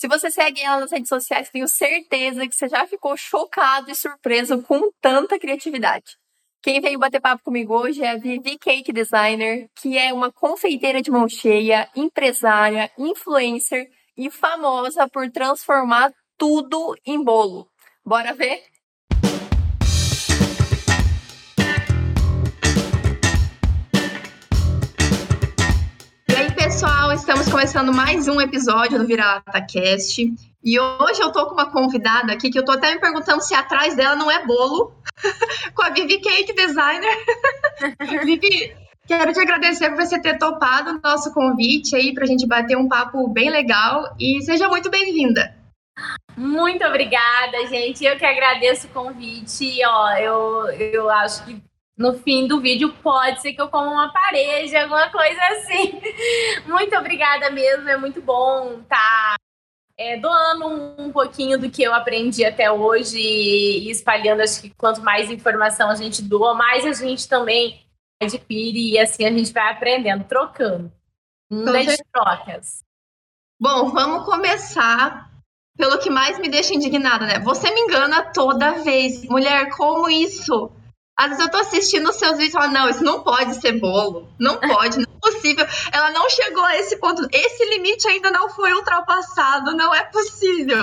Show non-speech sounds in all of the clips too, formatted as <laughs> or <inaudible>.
Se você segue ela nas redes sociais, tenho certeza que você já ficou chocado e surpreso com tanta criatividade. Quem veio bater papo comigo hoje é a Vivi Cake Designer, que é uma confeiteira de mão cheia, empresária, influencer e famosa por transformar tudo em bolo. Bora ver? Pessoal, estamos começando mais um episódio do Virata Cast. E hoje eu tô com uma convidada aqui que eu tô até me perguntando se atrás dela não é bolo, <laughs> com a Vivi Cake Designer. <laughs> Vivi, quero te agradecer por você ter topado o nosso convite aí pra gente bater um papo bem legal e seja muito bem-vinda. Muito obrigada, gente. Eu que agradeço o convite. Ó, eu, eu acho que no fim do vídeo pode ser que eu coma uma parede, alguma coisa assim. <laughs> Muito obrigada mesmo, é muito bom estar tá é, doando um, pouquinho do que eu aprendi até hoje e espalhando. Acho que quanto mais informação a gente doa, mais a gente também adquire e assim a gente vai aprendendo, trocando. Muitas trocas. Bom, vamos começar pelo que mais me deixa indignada, né? Você me engana toda vez. Mulher, como isso? Às vezes eu tô assistindo os seus vídeos e falo, não, isso não pode ser bolo. Não <laughs> pode, não é possível. Ela não chegou a esse ponto. Esse limite ainda não foi ultrapassado. Não é possível.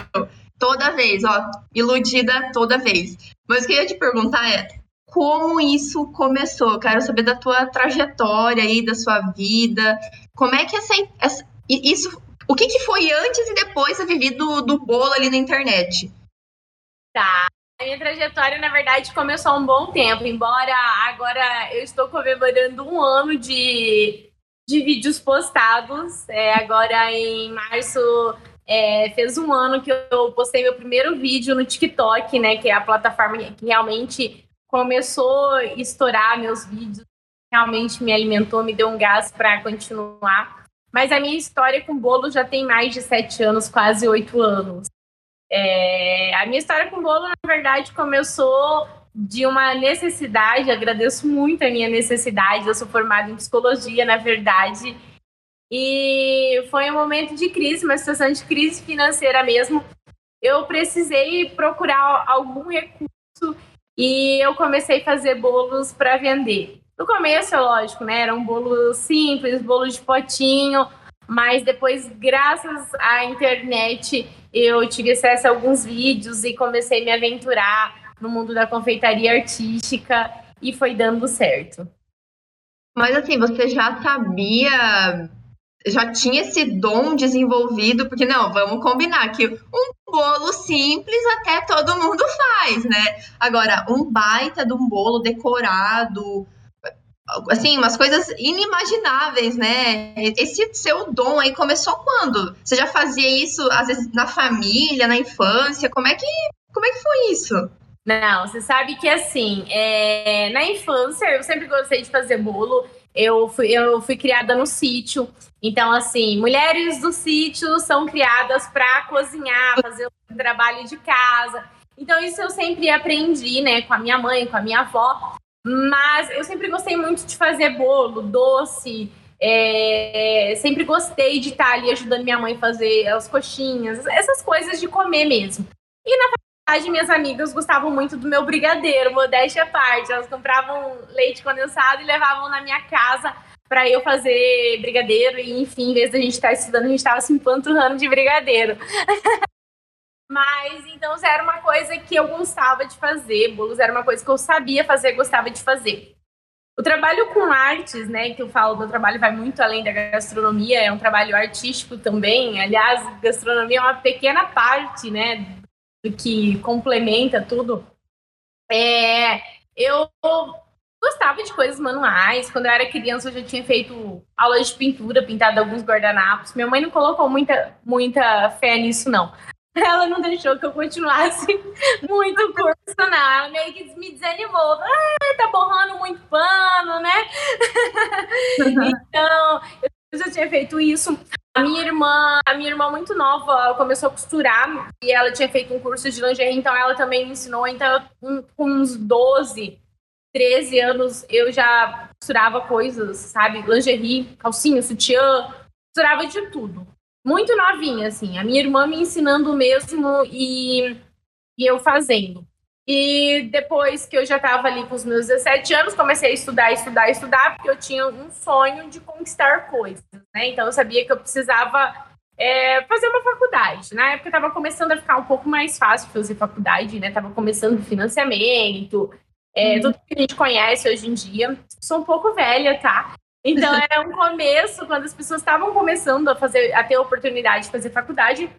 Toda vez, ó. Iludida toda vez. Mas o que eu ia te perguntar é, como isso começou? Eu quero saber da tua trajetória aí, da sua vida. Como é que essa, essa isso, o que, que foi antes e depois da Vivi do, do bolo ali na internet? Tá. Minha trajetória, na verdade, começou há um bom tempo, embora agora eu estou comemorando um ano de, de vídeos postados. É, agora em março é, fez um ano que eu postei meu primeiro vídeo no TikTok, né? Que é a plataforma que realmente começou a estourar meus vídeos, realmente me alimentou, me deu um gás para continuar. Mas a minha história com bolo já tem mais de sete anos, quase oito anos. É, a minha história com bolo, na verdade, começou de uma necessidade. Agradeço muito a minha necessidade. Eu sou formada em psicologia, na verdade. E foi um momento de crise, uma situação de crise financeira mesmo. Eu precisei procurar algum recurso e eu comecei a fazer bolos para vender. No começo, é lógico, né? Era um bolo simples, bolo de potinho, mas depois, graças à internet, eu tive acesso a alguns vídeos e comecei a me aventurar no mundo da confeitaria artística e foi dando certo. Mas assim, você já sabia, já tinha esse dom desenvolvido, porque não, vamos combinar que um bolo simples até todo mundo faz, né? Agora, um baita de um bolo decorado, assim, umas coisas inimagináveis, né? Esse seu dom aí começou quando? Você já fazia isso às vezes na família, na infância? Como é que como é que foi isso? Não, você sabe que assim, é... na infância eu sempre gostei de fazer bolo. Eu fui, eu fui criada no sítio. Então, assim, mulheres do sítio são criadas para cozinhar, fazer o trabalho de casa. Então, isso eu sempre aprendi, né, com a minha mãe, com a minha avó. Mas eu sempre gostei muito de fazer bolo, doce. É, sempre gostei de estar ali ajudando minha mãe a fazer as coxinhas, essas coisas de comer mesmo. E na verdade, minhas amigas gostavam muito do meu brigadeiro, modéstia à parte. Elas compravam leite condensado e levavam na minha casa para eu fazer brigadeiro. E enfim, em vez da gente estar estudando, a gente estava se empanturrando de brigadeiro. <laughs> Mas então era uma coisa que eu gostava de fazer, bolos era uma coisa que eu sabia fazer, gostava de fazer. O trabalho com artes, né, que eu falo, meu trabalho vai muito além da gastronomia, é um trabalho artístico também. Aliás, gastronomia é uma pequena parte, né, do que complementa tudo. É, eu gostava de coisas manuais. Quando eu era criança, eu já tinha feito aulas de pintura, pintado alguns guardanapos. Minha mãe não colocou muita, muita fé nisso, não ela não deixou que eu continuasse muito o curso, não. Ela meio que me desanimou. Ah, tá borrando muito pano, né? então, eu já tinha feito isso. A minha irmã, a minha irmã muito nova, começou a costurar e ela tinha feito um curso de lingerie, então ela também me ensinou. Então, com uns 12, 13 anos, eu já costurava coisas, sabe? Lingerie, calcinha, sutiã, costurava de tudo muito novinha, assim. A minha irmã me ensinando mesmo e, e eu fazendo. E depois que eu já estava ali com os meus 17 anos, comecei a estudar, estudar, estudar, porque eu tinha um sonho de conquistar coisas, né? Então eu sabia que eu precisava é, fazer uma faculdade. Na época estava começando a ficar um pouco mais fácil fazer faculdade, né? Tava começando financiamento, é, uhum. tudo que a gente conhece hoje em dia. Sou um pouco velha, tá? Então era um começo, quando as pessoas estavam começando a fazer, a ter a oportunidade de fazer faculdade,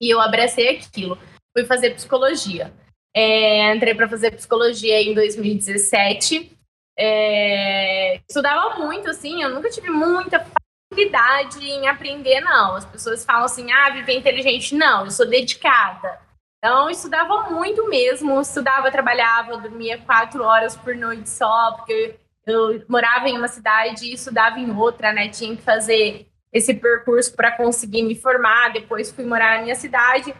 e eu abracei aquilo. Fui fazer psicologia. É, entrei para fazer psicologia em 2017. É, estudava muito, assim, eu nunca tive muita facilidade em aprender, não. As pessoas falam assim, ah, viver inteligente. Não, eu sou dedicada. Então, estudava muito mesmo. Estudava, trabalhava, dormia quatro horas por noite só, porque eu morava em uma cidade e estudava em outra, né? Tinha que fazer esse percurso para conseguir me formar. Depois fui morar na minha cidade.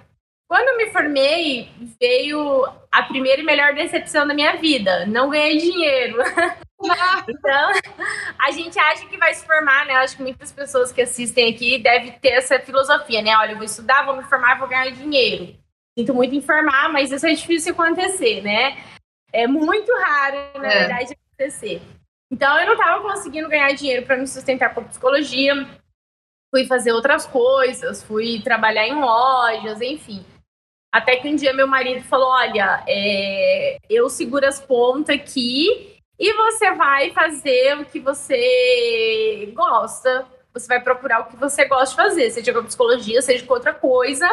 Quando me formei, veio a primeira e melhor decepção da minha vida. Não ganhei dinheiro. <laughs> então, a gente acha que vai se formar, né? Acho que muitas pessoas que assistem aqui devem ter essa filosofia, né? Olha, eu vou estudar, vou me formar, vou ganhar dinheiro. Sinto muito informar, mas isso é difícil acontecer, né? É muito raro, na é. verdade, acontecer. Então, eu não estava conseguindo ganhar dinheiro para me sustentar com psicologia. Fui fazer outras coisas, fui trabalhar em lojas, enfim. Até que um dia meu marido falou: Olha, é, eu seguro as pontas aqui e você vai fazer o que você gosta. Você vai procurar o que você gosta de fazer, seja com psicologia, seja com outra coisa,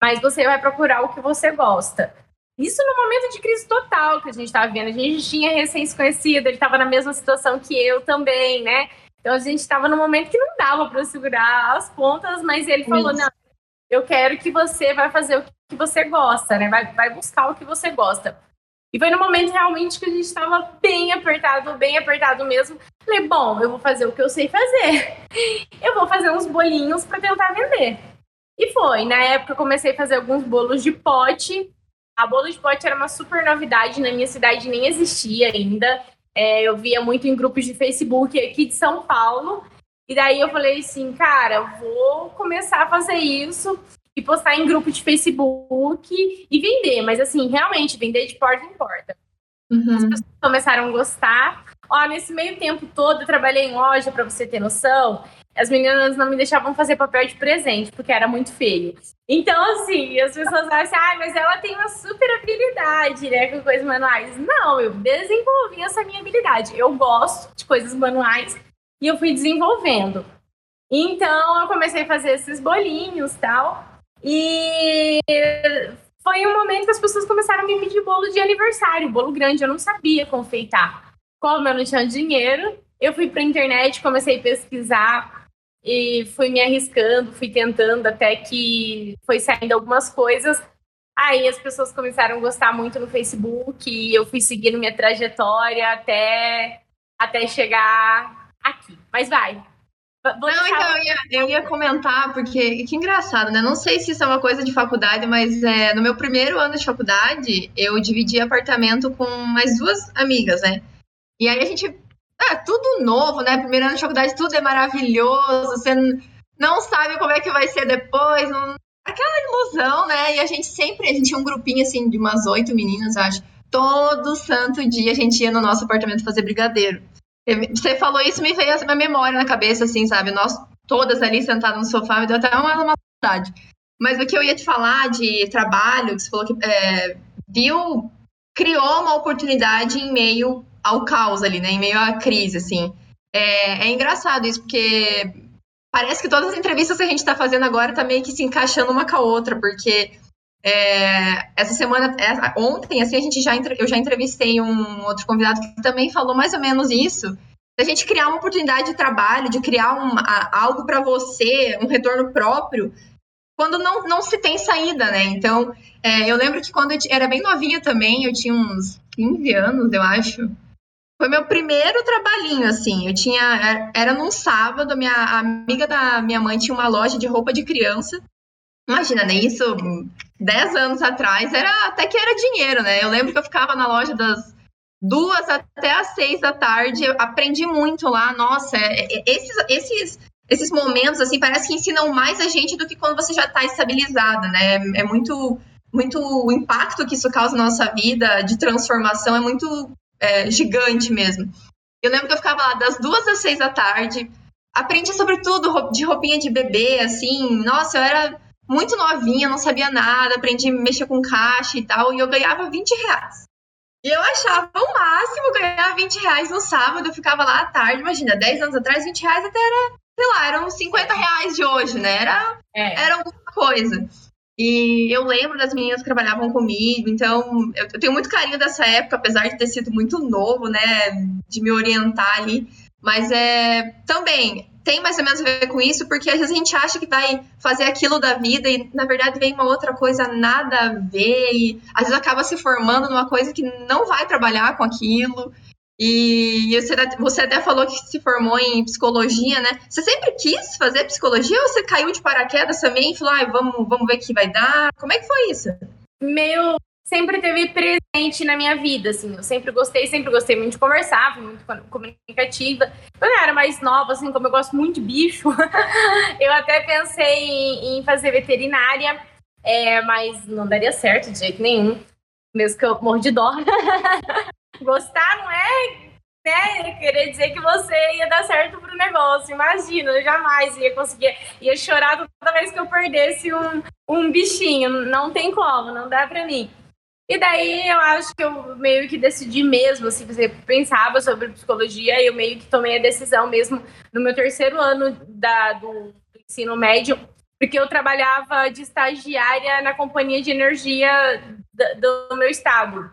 mas você vai procurar o que você gosta. Isso no momento de crise total que a gente estava vendo. A gente tinha recém se conhecido, ele estava na mesma situação que eu também, né? Então a gente estava no momento que não dava para segurar as pontas, mas ele falou: Isso. não, eu quero que você vai fazer o que você gosta, né? Vai, vai buscar o que você gosta. E foi no momento realmente que a gente estava bem apertado, bem apertado mesmo. Falei, bom, eu vou fazer o que eu sei fazer. Eu vou fazer uns bolinhos para tentar vender. E foi. Na época eu comecei a fazer alguns bolos de pote. A bolo de pote era uma super novidade, na minha cidade nem existia ainda. É, eu via muito em grupos de Facebook aqui de São Paulo. E daí eu falei assim, cara, vou começar a fazer isso e postar em grupo de Facebook e vender. Mas assim, realmente, vender de porta em porta. Uhum. As pessoas começaram a gostar. Ó, nesse meio tempo todo, eu trabalhei em loja, para você ter noção. As meninas não me deixavam fazer papel de presente, porque era muito feio. Então, assim, as pessoas acham, ah, mas ela tem uma super habilidade, né, com coisas manuais. Não, eu desenvolvi essa minha habilidade. Eu gosto de coisas manuais, e eu fui desenvolvendo. Então eu comecei a fazer esses bolinhos tal. E foi um momento que as pessoas começaram a me pedir bolo de aniversário, bolo grande, eu não sabia confeitar. Como eu não tinha dinheiro, eu fui para a internet, comecei a pesquisar e fui me arriscando, fui tentando até que foi saindo algumas coisas. Aí as pessoas começaram a gostar muito no Facebook e eu fui seguindo minha trajetória até, até chegar aqui. Mas vai. Vou não, então, eu ia, eu ia, comentar, porque que engraçado, né? Não sei se isso é uma coisa de faculdade, mas é, no meu primeiro ano de faculdade, eu dividi apartamento com mais duas amigas, né? E aí a gente. É tudo novo, né? Primeiro ano de faculdade, tudo é maravilhoso, você não sabe como é que vai ser depois, não... aquela ilusão, né? E a gente sempre, a gente tinha um grupinho assim de umas oito meninas, acho. Todo santo dia a gente ia no nosso apartamento fazer brigadeiro. Você falou isso, me veio essa memória na cabeça, assim, sabe? Nós todas ali sentadas no sofá, me deu até uma, uma. Mas o que eu ia te falar de trabalho, que você falou que é, viu, criou uma oportunidade em meio ao caos ali, né? Em meio à crise, assim. É, é engraçado isso, porque parece que todas as entrevistas que a gente está fazendo agora tá meio que se encaixando uma com a outra, porque é, essa semana, é, ontem, assim, a gente já eu já entrevistei um outro convidado que também falou mais ou menos isso. Da gente criar uma oportunidade de trabalho, de criar um, algo para você, um retorno próprio, quando não, não se tem saída, né? Então, é, eu lembro que quando eu era bem novinha também, eu tinha uns 15 anos, eu acho. Foi meu primeiro trabalhinho, assim. Eu tinha. Era num sábado, minha amiga da minha mãe tinha uma loja de roupa de criança. Imagina, né? Isso 10 anos atrás era até que era dinheiro, né? Eu lembro que eu ficava na loja das duas até as seis da tarde, aprendi muito lá. Nossa, é, é, esses, esses esses momentos, assim, parece que ensinam mais a gente do que quando você já está estabilizada, né? É muito, muito o impacto que isso causa na nossa vida de transformação é muito é, gigante mesmo. Eu lembro que eu ficava lá das duas às seis da tarde, aprendi sobre tudo de roupinha de bebê, assim, nossa, eu era muito novinha, não sabia nada, aprendi a mexer com caixa e tal, e eu ganhava 20 reais. E eu achava o máximo ganhar 20 reais no sábado, eu ficava lá à tarde, imagina, 10 anos atrás, 20 reais até era, sei lá, eram 50 reais de hoje, né? Era, é. era alguma coisa. E eu lembro das meninas que trabalhavam comigo, então eu, eu tenho muito carinho dessa época, apesar de ter sido muito novo, né, de me orientar ali. Mas é também tem mais ou menos a ver com isso, porque às vezes a gente acha que vai fazer aquilo da vida e na verdade vem uma outra coisa nada a ver e às vezes acaba se formando numa coisa que não vai trabalhar com aquilo. E você até falou que se formou em psicologia, né? Você sempre quis fazer psicologia ou você caiu de paraquedas também e falou, ah, vamos, vamos ver o que vai dar? Como é que foi isso? Meu sempre teve presente na minha vida, assim. Eu sempre gostei, sempre gostei muito de conversar, fui muito comunicativa. Quando eu era mais nova, assim, como eu gosto muito de bicho, <laughs> eu até pensei em, em fazer veterinária, é, mas não daria certo de jeito nenhum, mesmo que eu morro de dó. <laughs> Gostar não é né, querer dizer que você ia dar certo pro negócio. Imagina, eu jamais ia conseguir. Ia chorar toda vez que eu perdesse um, um bichinho. Não tem como, não dá pra mim. E daí eu acho que eu meio que decidi mesmo, assim, você pensava sobre psicologia, eu meio que tomei a decisão mesmo no meu terceiro ano da, do ensino médio, porque eu trabalhava de estagiária na companhia de energia do, do meu estado.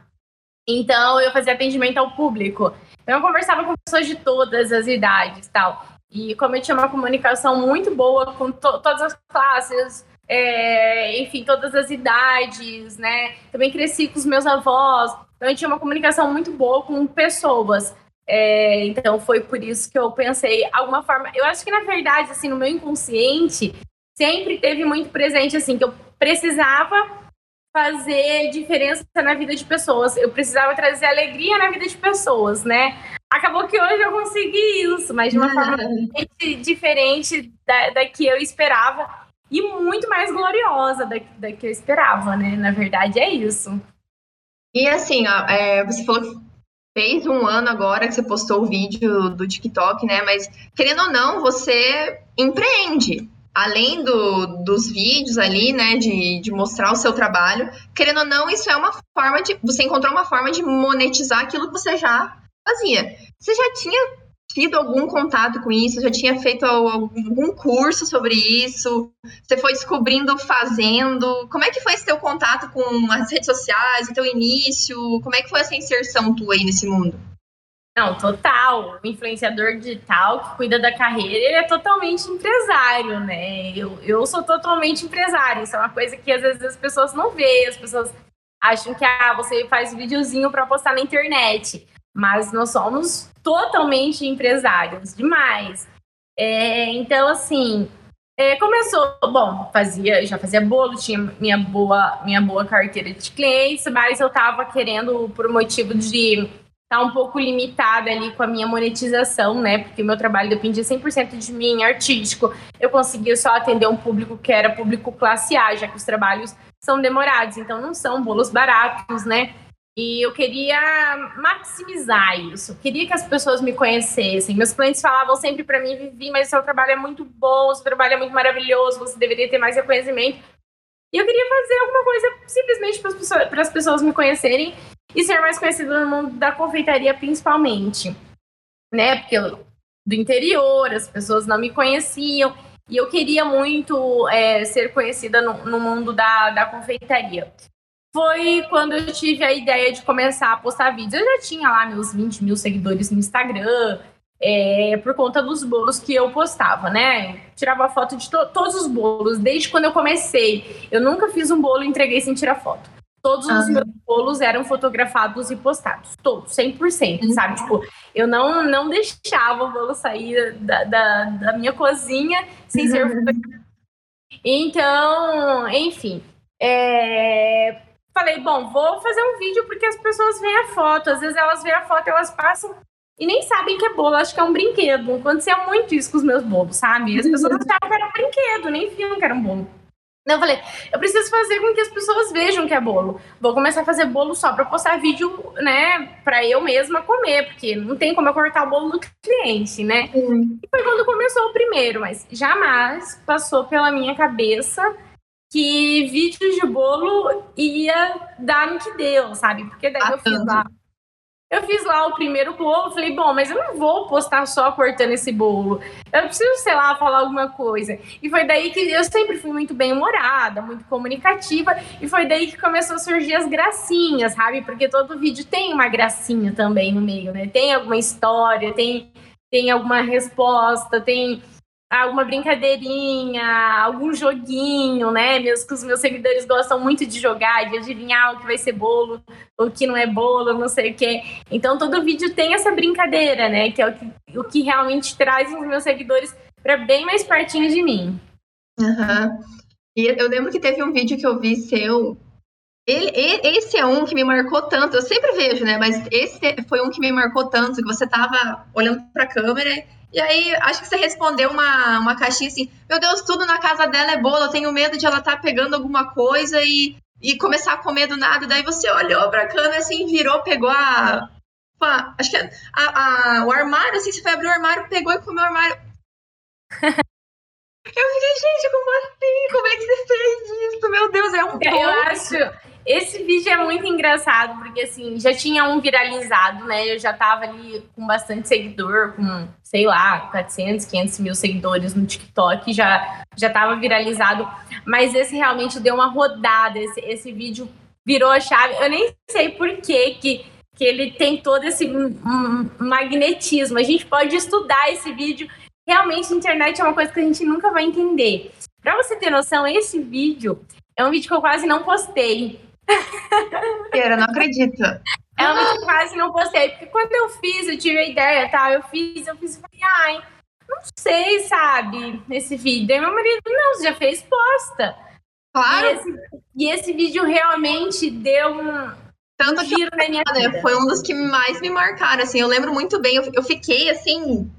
Então eu fazia atendimento ao público. Então eu conversava com pessoas de todas as idades tal. E como eu tinha uma comunicação muito boa com to todas as classes, é, enfim, todas as idades, né? Também cresci com os meus avós, então eu tinha uma comunicação muito boa com pessoas. É, então foi por isso que eu pensei alguma forma. Eu acho que na verdade, assim, no meu inconsciente sempre teve muito presente assim que eu precisava fazer diferença na vida de pessoas. Eu precisava trazer alegria na vida de pessoas, né? Acabou que hoje eu consegui isso, mas de uma forma diferente da, da que eu esperava e muito mais gloriosa da, da que eu esperava, né? Na verdade, é isso. E assim, ó, é, você falou que fez um ano agora que você postou o vídeo do TikTok, né? Mas, querendo ou não, você empreende. Além do, dos vídeos ali, né, de, de mostrar o seu trabalho, querendo ou não, isso é uma forma de. Você encontrou uma forma de monetizar aquilo que você já fazia. Você já tinha tido algum contato com isso? Já tinha feito algum curso sobre isso? Você foi descobrindo fazendo? Como é que foi esse teu contato com as redes sociais, o teu início? Como é que foi essa inserção tua aí nesse mundo? Não, total. O influenciador digital que cuida da carreira, ele é totalmente empresário, né? Eu, eu sou totalmente empresário. Isso é uma coisa que às vezes as pessoas não veem, as pessoas acham que ah, você faz videozinho para postar na internet. Mas nós somos totalmente empresários, demais. É, então, assim, é, começou, bom, fazia, já fazia bolo, tinha minha boa, minha boa carteira de clientes, mas eu estava querendo, por motivo de tá um pouco limitada ali com a minha monetização, né? Porque meu trabalho dependia 100% de mim, artístico. Eu conseguia só atender um público que era público classe A, já que os trabalhos são demorados, então não são bolos baratos, né? E eu queria maximizar isso. Eu queria que as pessoas me conhecessem. Meus clientes falavam sempre para mim, Vivi, mas seu trabalho é muito bom, seu trabalho é muito maravilhoso, você deveria ter mais reconhecimento. E eu queria fazer alguma coisa simplesmente para as pessoas, pessoas me conhecerem e ser mais conhecida no mundo da confeitaria, principalmente. Né? Porque eu, do interior, as pessoas não me conheciam. E eu queria muito é, ser conhecida no, no mundo da, da confeitaria foi quando eu tive a ideia de começar a postar vídeos. Eu já tinha lá meus 20 mil seguidores no Instagram, é, por conta dos bolos que eu postava, né? tirava foto de to todos os bolos, desde quando eu comecei. Eu nunca fiz um bolo e entreguei sem tirar foto. Todos os meus bolos eram fotografados e postados, todos, 100%, uhum. sabe? Tipo, eu não, não deixava o bolo sair da, da, da minha cozinha sem ser uhum. fotografado. Então, enfim, é, falei, bom, vou fazer um vídeo porque as pessoas veem a foto. Às vezes elas veem a foto, elas passam e nem sabem que é bolo, acho que é um brinquedo. Acontecia muito isso com os meus bolos, sabe? As pessoas achavam que era um brinquedo, nem viam que era um bolo. Então eu falei, eu preciso fazer com que as pessoas vejam que é bolo. Vou começar a fazer bolo só para postar vídeo, né, para eu mesma comer, porque não tem como eu cortar o bolo do cliente, né? Uhum. E foi quando começou o primeiro, mas jamais passou pela minha cabeça que vídeos de bolo ia dar no que deu, sabe? Porque daí ah, eu fiz lá eu fiz lá o primeiro bolo, falei, bom, mas eu não vou postar só cortando esse bolo. Eu preciso, sei lá, falar alguma coisa. E foi daí que eu sempre fui muito bem-humorada, muito comunicativa, e foi daí que começou a surgir as gracinhas, sabe? Porque todo vídeo tem uma gracinha também no meio, né? Tem alguma história, tem, tem alguma resposta, tem alguma brincadeirinha, algum joguinho, né? Meus, que os meus seguidores gostam muito de jogar, de adivinhar o que vai ser bolo, o que não é bolo, não sei o quê. Então todo vídeo tem essa brincadeira, né? Que é o que, o que realmente traz os meus seguidores para bem mais pertinho de mim. Uhum. E eu lembro que teve um vídeo que eu vi seu. Ele, esse é um que me marcou tanto. Eu sempre vejo, né? Mas esse foi um que me marcou tanto, que você tava olhando para a câmera e aí, acho que você respondeu uma, uma caixinha assim: Meu Deus, tudo na casa dela é bolo, eu tenho medo de ela estar tá pegando alguma coisa e, e começar a comer do nada. Daí você olhou pra câmera assim, virou, pegou a. a acho que a, a, o armário, assim, você foi abrir o armário, pegou e comeu o armário. <laughs> Eu fiquei, gente, como assim? Como é que você fez isso? Meu Deus, é um bolo. Eu acho, esse vídeo é muito engraçado, porque assim, já tinha um viralizado, né? Eu já tava ali com bastante seguidor, com, sei lá, 400, 500 mil seguidores no TikTok, já, já tava viralizado. Mas esse realmente deu uma rodada, esse, esse vídeo virou a chave. Eu nem sei por que que que ele tem todo esse magnetismo. A gente pode estudar esse vídeo. Realmente, a internet é uma coisa que a gente nunca vai entender. Para você ter noção, esse vídeo é um vídeo que eu quase não postei. Eu não acredito. É uma que quase não postei, porque quando eu fiz, eu tive a ideia, tá? Eu fiz, eu fiz, falei, ai, não sei, sabe, esse vídeo. Aí meu marido, não, você já fez, posta. Claro. E esse, e esse vídeo realmente deu um, Tanto giro que, na minha vida. Foi um dos que mais me marcaram, assim, eu lembro muito bem, eu, eu fiquei, assim,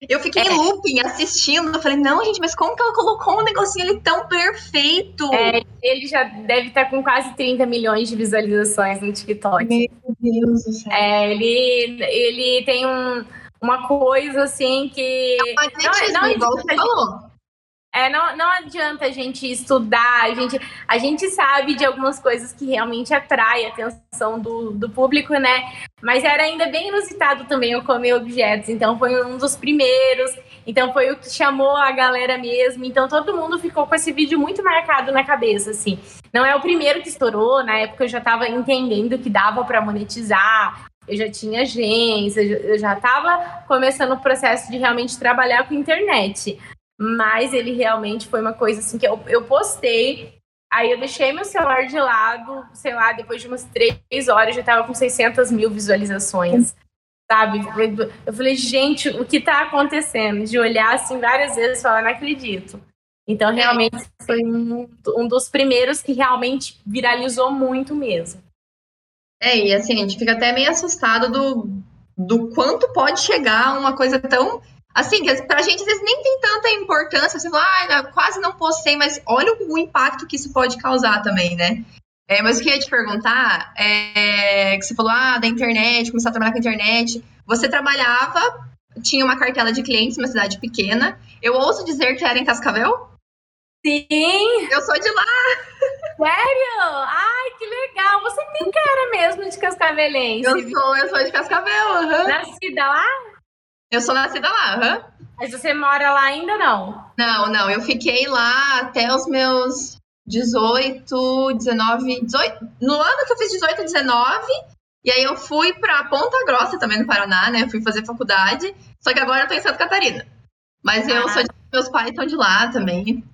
eu fiquei é. em looping assistindo. Eu falei, não, gente, mas como que ela colocou um negocinho ali tão perfeito? É, ele já deve estar com quase 30 milhões de visualizações no TikTok. Meu Deus do céu. É, ele, ele tem um, uma coisa assim que. É não, não, igual você falou. É, não, não adianta a gente estudar, a gente, a gente sabe de algumas coisas que realmente atrai a atenção do, do público, né? Mas era ainda bem inusitado também o comer objetos, então foi um dos primeiros, então foi o que chamou a galera mesmo, então todo mundo ficou com esse vídeo muito marcado na cabeça, assim. Não é o primeiro que estourou, na época eu já estava entendendo que dava para monetizar, eu já tinha agência, eu já estava começando o processo de realmente trabalhar com internet mas ele realmente foi uma coisa assim que eu, eu postei. Aí eu deixei meu celular de lado, sei lá, depois de umas três horas já tava com 600 mil visualizações, sabe? Eu falei, gente, o que tá acontecendo? De olhar assim várias vezes e falar, não acredito. Então, realmente, foi um, um dos primeiros que realmente viralizou muito mesmo. É, e assim, a gente fica até meio assustado do, do quanto pode chegar uma coisa tão assim, que pra gente às vezes nem tem tanta importância, você fala, ah, quase não postei, mas olha o, impacto que isso pode causar também, né? É, mas o que eu ia te perguntar é que você falou, ah, da internet, começar a trabalhar com a internet. Você trabalhava, tinha uma cartela de clientes numa cidade pequena. Eu ouso dizer que era em Cascavel? Sim! Eu sou de lá! Sério? Ai, que legal! Você tem cara mesmo de cascavelense. Eu sou, eu sou de Cascavel. Uhum. Nascida lá? Eu sou nascida lá, aham. Mas você mora lá ainda não? Não, não. Eu fiquei lá até os meus 18, 19, 18. No ano que eu fiz 18, 19. E aí eu fui pra Ponta Grossa também no Paraná, né? Eu fui fazer faculdade. Só que agora eu tô em Santa Catarina. Mas eu ah. sou de, meus pais são de lá também.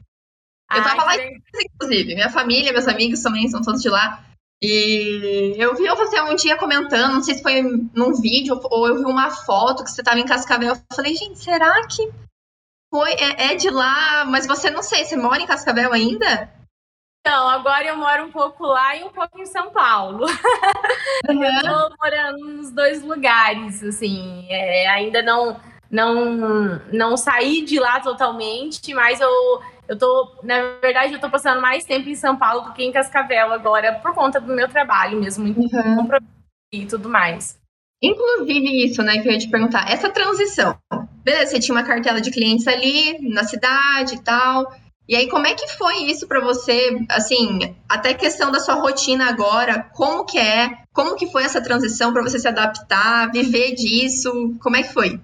Eu Ai, tava lá, inclusive. Minha família, meus amigos também são todos de lá. E eu vi você um dia comentando, não sei se foi num vídeo ou eu vi uma foto que você estava em Cascavel. Eu falei, gente, será que foi é, é, de lá? Mas você não sei, você mora em Cascavel ainda? Então, agora eu moro um pouco lá e um pouco em São Paulo. Uhum. <laughs> eu tô morando nos dois lugares, assim, é, ainda não, não, não saí de lá totalmente, mas eu, eu tô, na verdade, eu tô passando mais tempo em São Paulo do que em Cascavel agora, por conta do meu trabalho mesmo, uhum. e tudo mais. Inclusive isso, né, que eu ia te perguntar, essa transição. Beleza, você tinha uma cartela de clientes ali na cidade e tal, e aí, como é que foi isso para você? Assim, até questão da sua rotina agora, como que é? Como que foi essa transição para você se adaptar, viver disso? Como é que foi?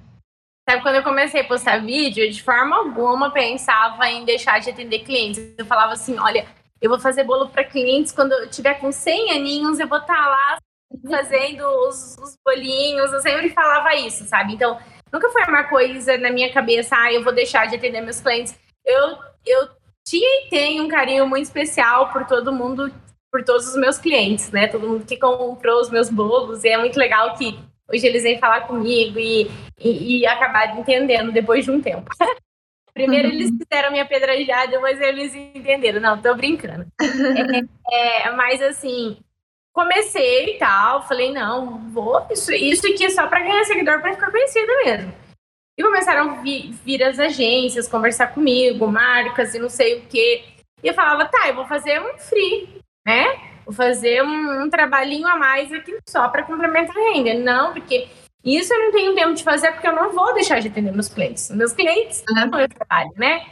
Sabe, quando eu comecei a postar vídeo, de forma alguma pensava em deixar de atender clientes. Eu falava assim, olha, eu vou fazer bolo para clientes quando eu tiver com 100 aninhos, eu vou estar tá lá fazendo os, os bolinhos. Eu sempre falava isso, sabe? Então, nunca foi uma coisa na minha cabeça, ah, eu vou deixar de atender meus clientes. Eu eu tinha e tenho um carinho muito especial por todo mundo, por todos os meus clientes, né? Todo mundo que comprou os meus bolos. E é muito legal que hoje eles vêm falar comigo e, e, e acabaram entendendo depois de um tempo. <laughs> Primeiro uhum. eles fizeram minha pedrajada, depois eles entenderam. Não, tô brincando. É, é, mas assim, comecei e tal, falei, não, vou, isso, isso aqui é só para ganhar seguidor, para ficar conhecida mesmo. E começaram a vir, vir as agências, conversar comigo, marcas e não sei o quê. E eu falava, tá, eu vou fazer um free, né? Fazer um, um trabalhinho a mais aqui só para complementar a renda. Não, porque isso eu não tenho tempo de fazer porque eu não vou deixar de atender meus clientes. Meus clientes não é trabalho, né?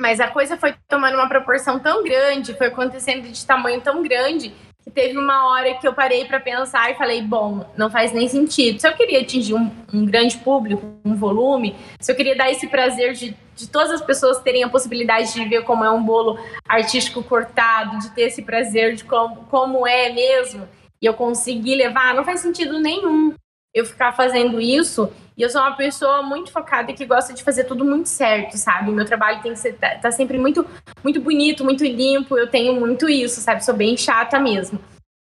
Mas a coisa foi tomando uma proporção tão grande, foi acontecendo de tamanho tão grande, teve uma hora que eu parei para pensar e falei, bom, não faz nem sentido. Se eu queria atingir um, um, grande público, um volume, se eu queria dar esse prazer de, de todas as pessoas terem a possibilidade de ver como é um bolo artístico cortado, de ter esse prazer de como, como é mesmo, e eu conseguir levar, não faz sentido nenhum eu ficar fazendo isso. E eu sou uma pessoa muito focada que gosta de fazer tudo muito certo, sabe? Meu trabalho tem que ser tá, tá sempre muito muito bonito, muito limpo. Eu tenho muito isso, sabe? Sou bem chata mesmo.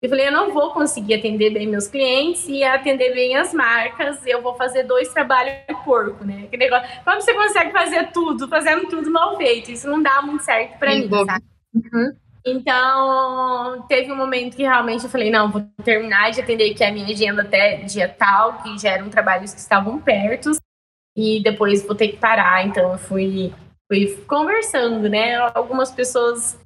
Eu falei, eu não vou conseguir atender bem meus clientes e atender bem as marcas. Eu vou fazer dois trabalhos porco, né? Que negócio. Como você consegue fazer tudo, fazendo tudo mal feito? Isso não dá muito certo para mim, sabe? Uhum. Então, teve um momento que realmente eu falei, não, vou terminar de atender aqui a minha agenda até dia tal, que já eram trabalhos que estavam perto, e depois vou ter que parar. Então, eu fui, fui conversando, né? Algumas pessoas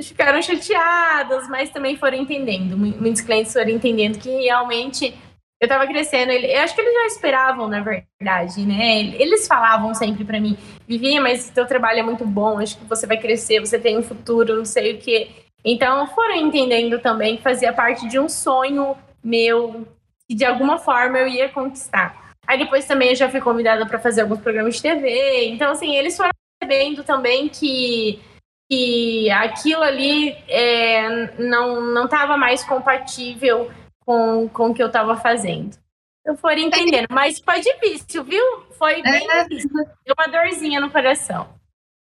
ficaram chateadas, mas também foram entendendo. Muitos clientes foram entendendo que realmente eu estava crescendo. Eu acho que eles já esperavam, na verdade, né? Eles falavam sempre para mim, Vivinha, mas teu trabalho é muito bom, acho que você vai crescer, você tem um futuro, não sei o quê. Então foram entendendo também que fazia parte de um sonho meu que de alguma forma eu ia conquistar. Aí depois também eu já fui convidada para fazer alguns programas de TV. Então, assim, eles foram percebendo também que, que aquilo ali é, não estava mais compatível com, com o que eu estava fazendo. Eu for entendendo, mas foi difícil, viu? Foi bem é. difícil. Deu uma dorzinha no coração.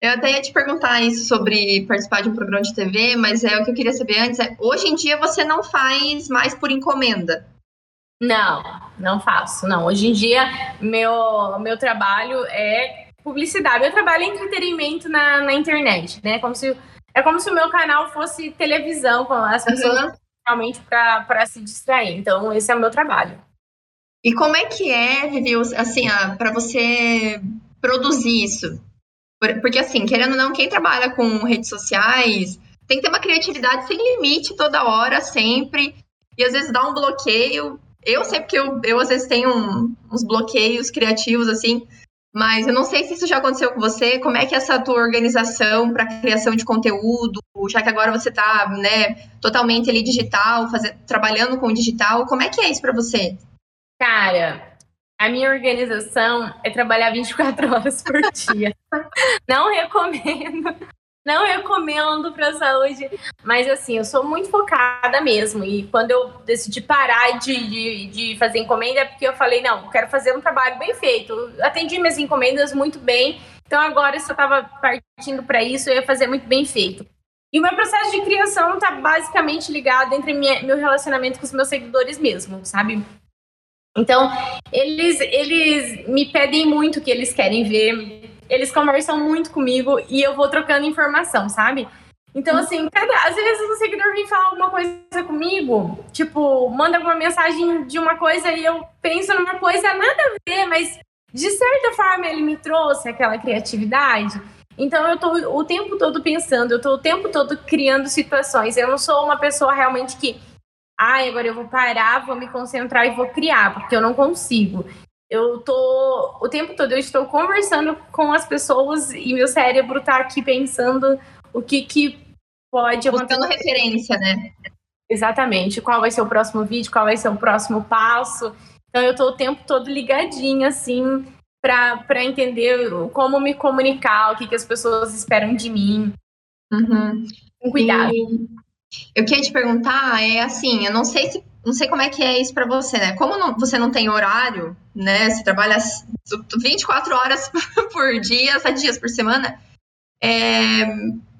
Eu até ia te perguntar isso sobre participar de um programa de TV, mas é o que eu queria saber antes. É, hoje em dia você não faz mais por encomenda? Não, não faço. Não, hoje em dia meu meu trabalho é publicidade. Meu trabalho é entretenimento na, na internet, né? Como se é como se o meu canal fosse televisão, as pessoas uhum realmente para se distrair. Então, esse é o meu trabalho. E como é que é, Vivi, assim, para você produzir isso? Porque, assim, querendo ou não, quem trabalha com redes sociais tem que ter uma criatividade sem limite toda hora, sempre. E às vezes dá um bloqueio. Eu sei porque eu, eu às vezes tenho um, uns bloqueios criativos, assim. Mas eu não sei se isso já aconteceu com você. Como é que é essa tua organização para criação de conteúdo, já que agora você está, né, totalmente ali digital, fazer, trabalhando com o digital. Como é que é isso para você? Cara, a minha organização é trabalhar 24 <laughs> horas por dia. não recomendo. Não recomendo para saúde, mas assim, eu sou muito focada mesmo. E quando eu decidi parar de, de, de, fazer encomenda, é porque eu falei: não, quero fazer um trabalho bem feito. Atendi minhas encomendas muito bem, então agora, se eu estava partindo para isso, eu ia fazer muito bem feito. E o meu processo de criação está basicamente ligado entre minha, meu relacionamento com os meus seguidores mesmo, sabe? Então, eles, eles me pedem muito o que eles querem ver eles conversam muito comigo e eu vou trocando informação, sabe? Então, assim, cada, às vezes o seguidor vem falar alguma coisa comigo, tipo, manda alguma mensagem de uma coisa e eu penso numa coisa nada a ver, mas de certa forma ele me trouxe aquela criatividade. Então eu tô o tempo todo pensando, eu tô o tempo todo criando situações. Eu não sou uma pessoa realmente que, ai, ah, agora eu vou parar, vou me concentrar e vou criar, porque eu não consigo. Eu tô o tempo todo eu estou conversando com as pessoas e meu cérebro tá aqui pensando o que que pode Buscando referência, né? Exatamente. Qual vai ser o próximo vídeo, qual vai ser o próximo passo. Então eu tô o tempo todo ligadinha assim para entender como me comunicar, o que, que as pessoas esperam de mim. Uhum. Com cuidado. E eu queria te perguntar, é assim, eu não sei se não sei como é que é isso para você, né? Como não, você não tem horário, né? Você trabalha 24 horas <laughs> por dia, 7 dias por semana. É,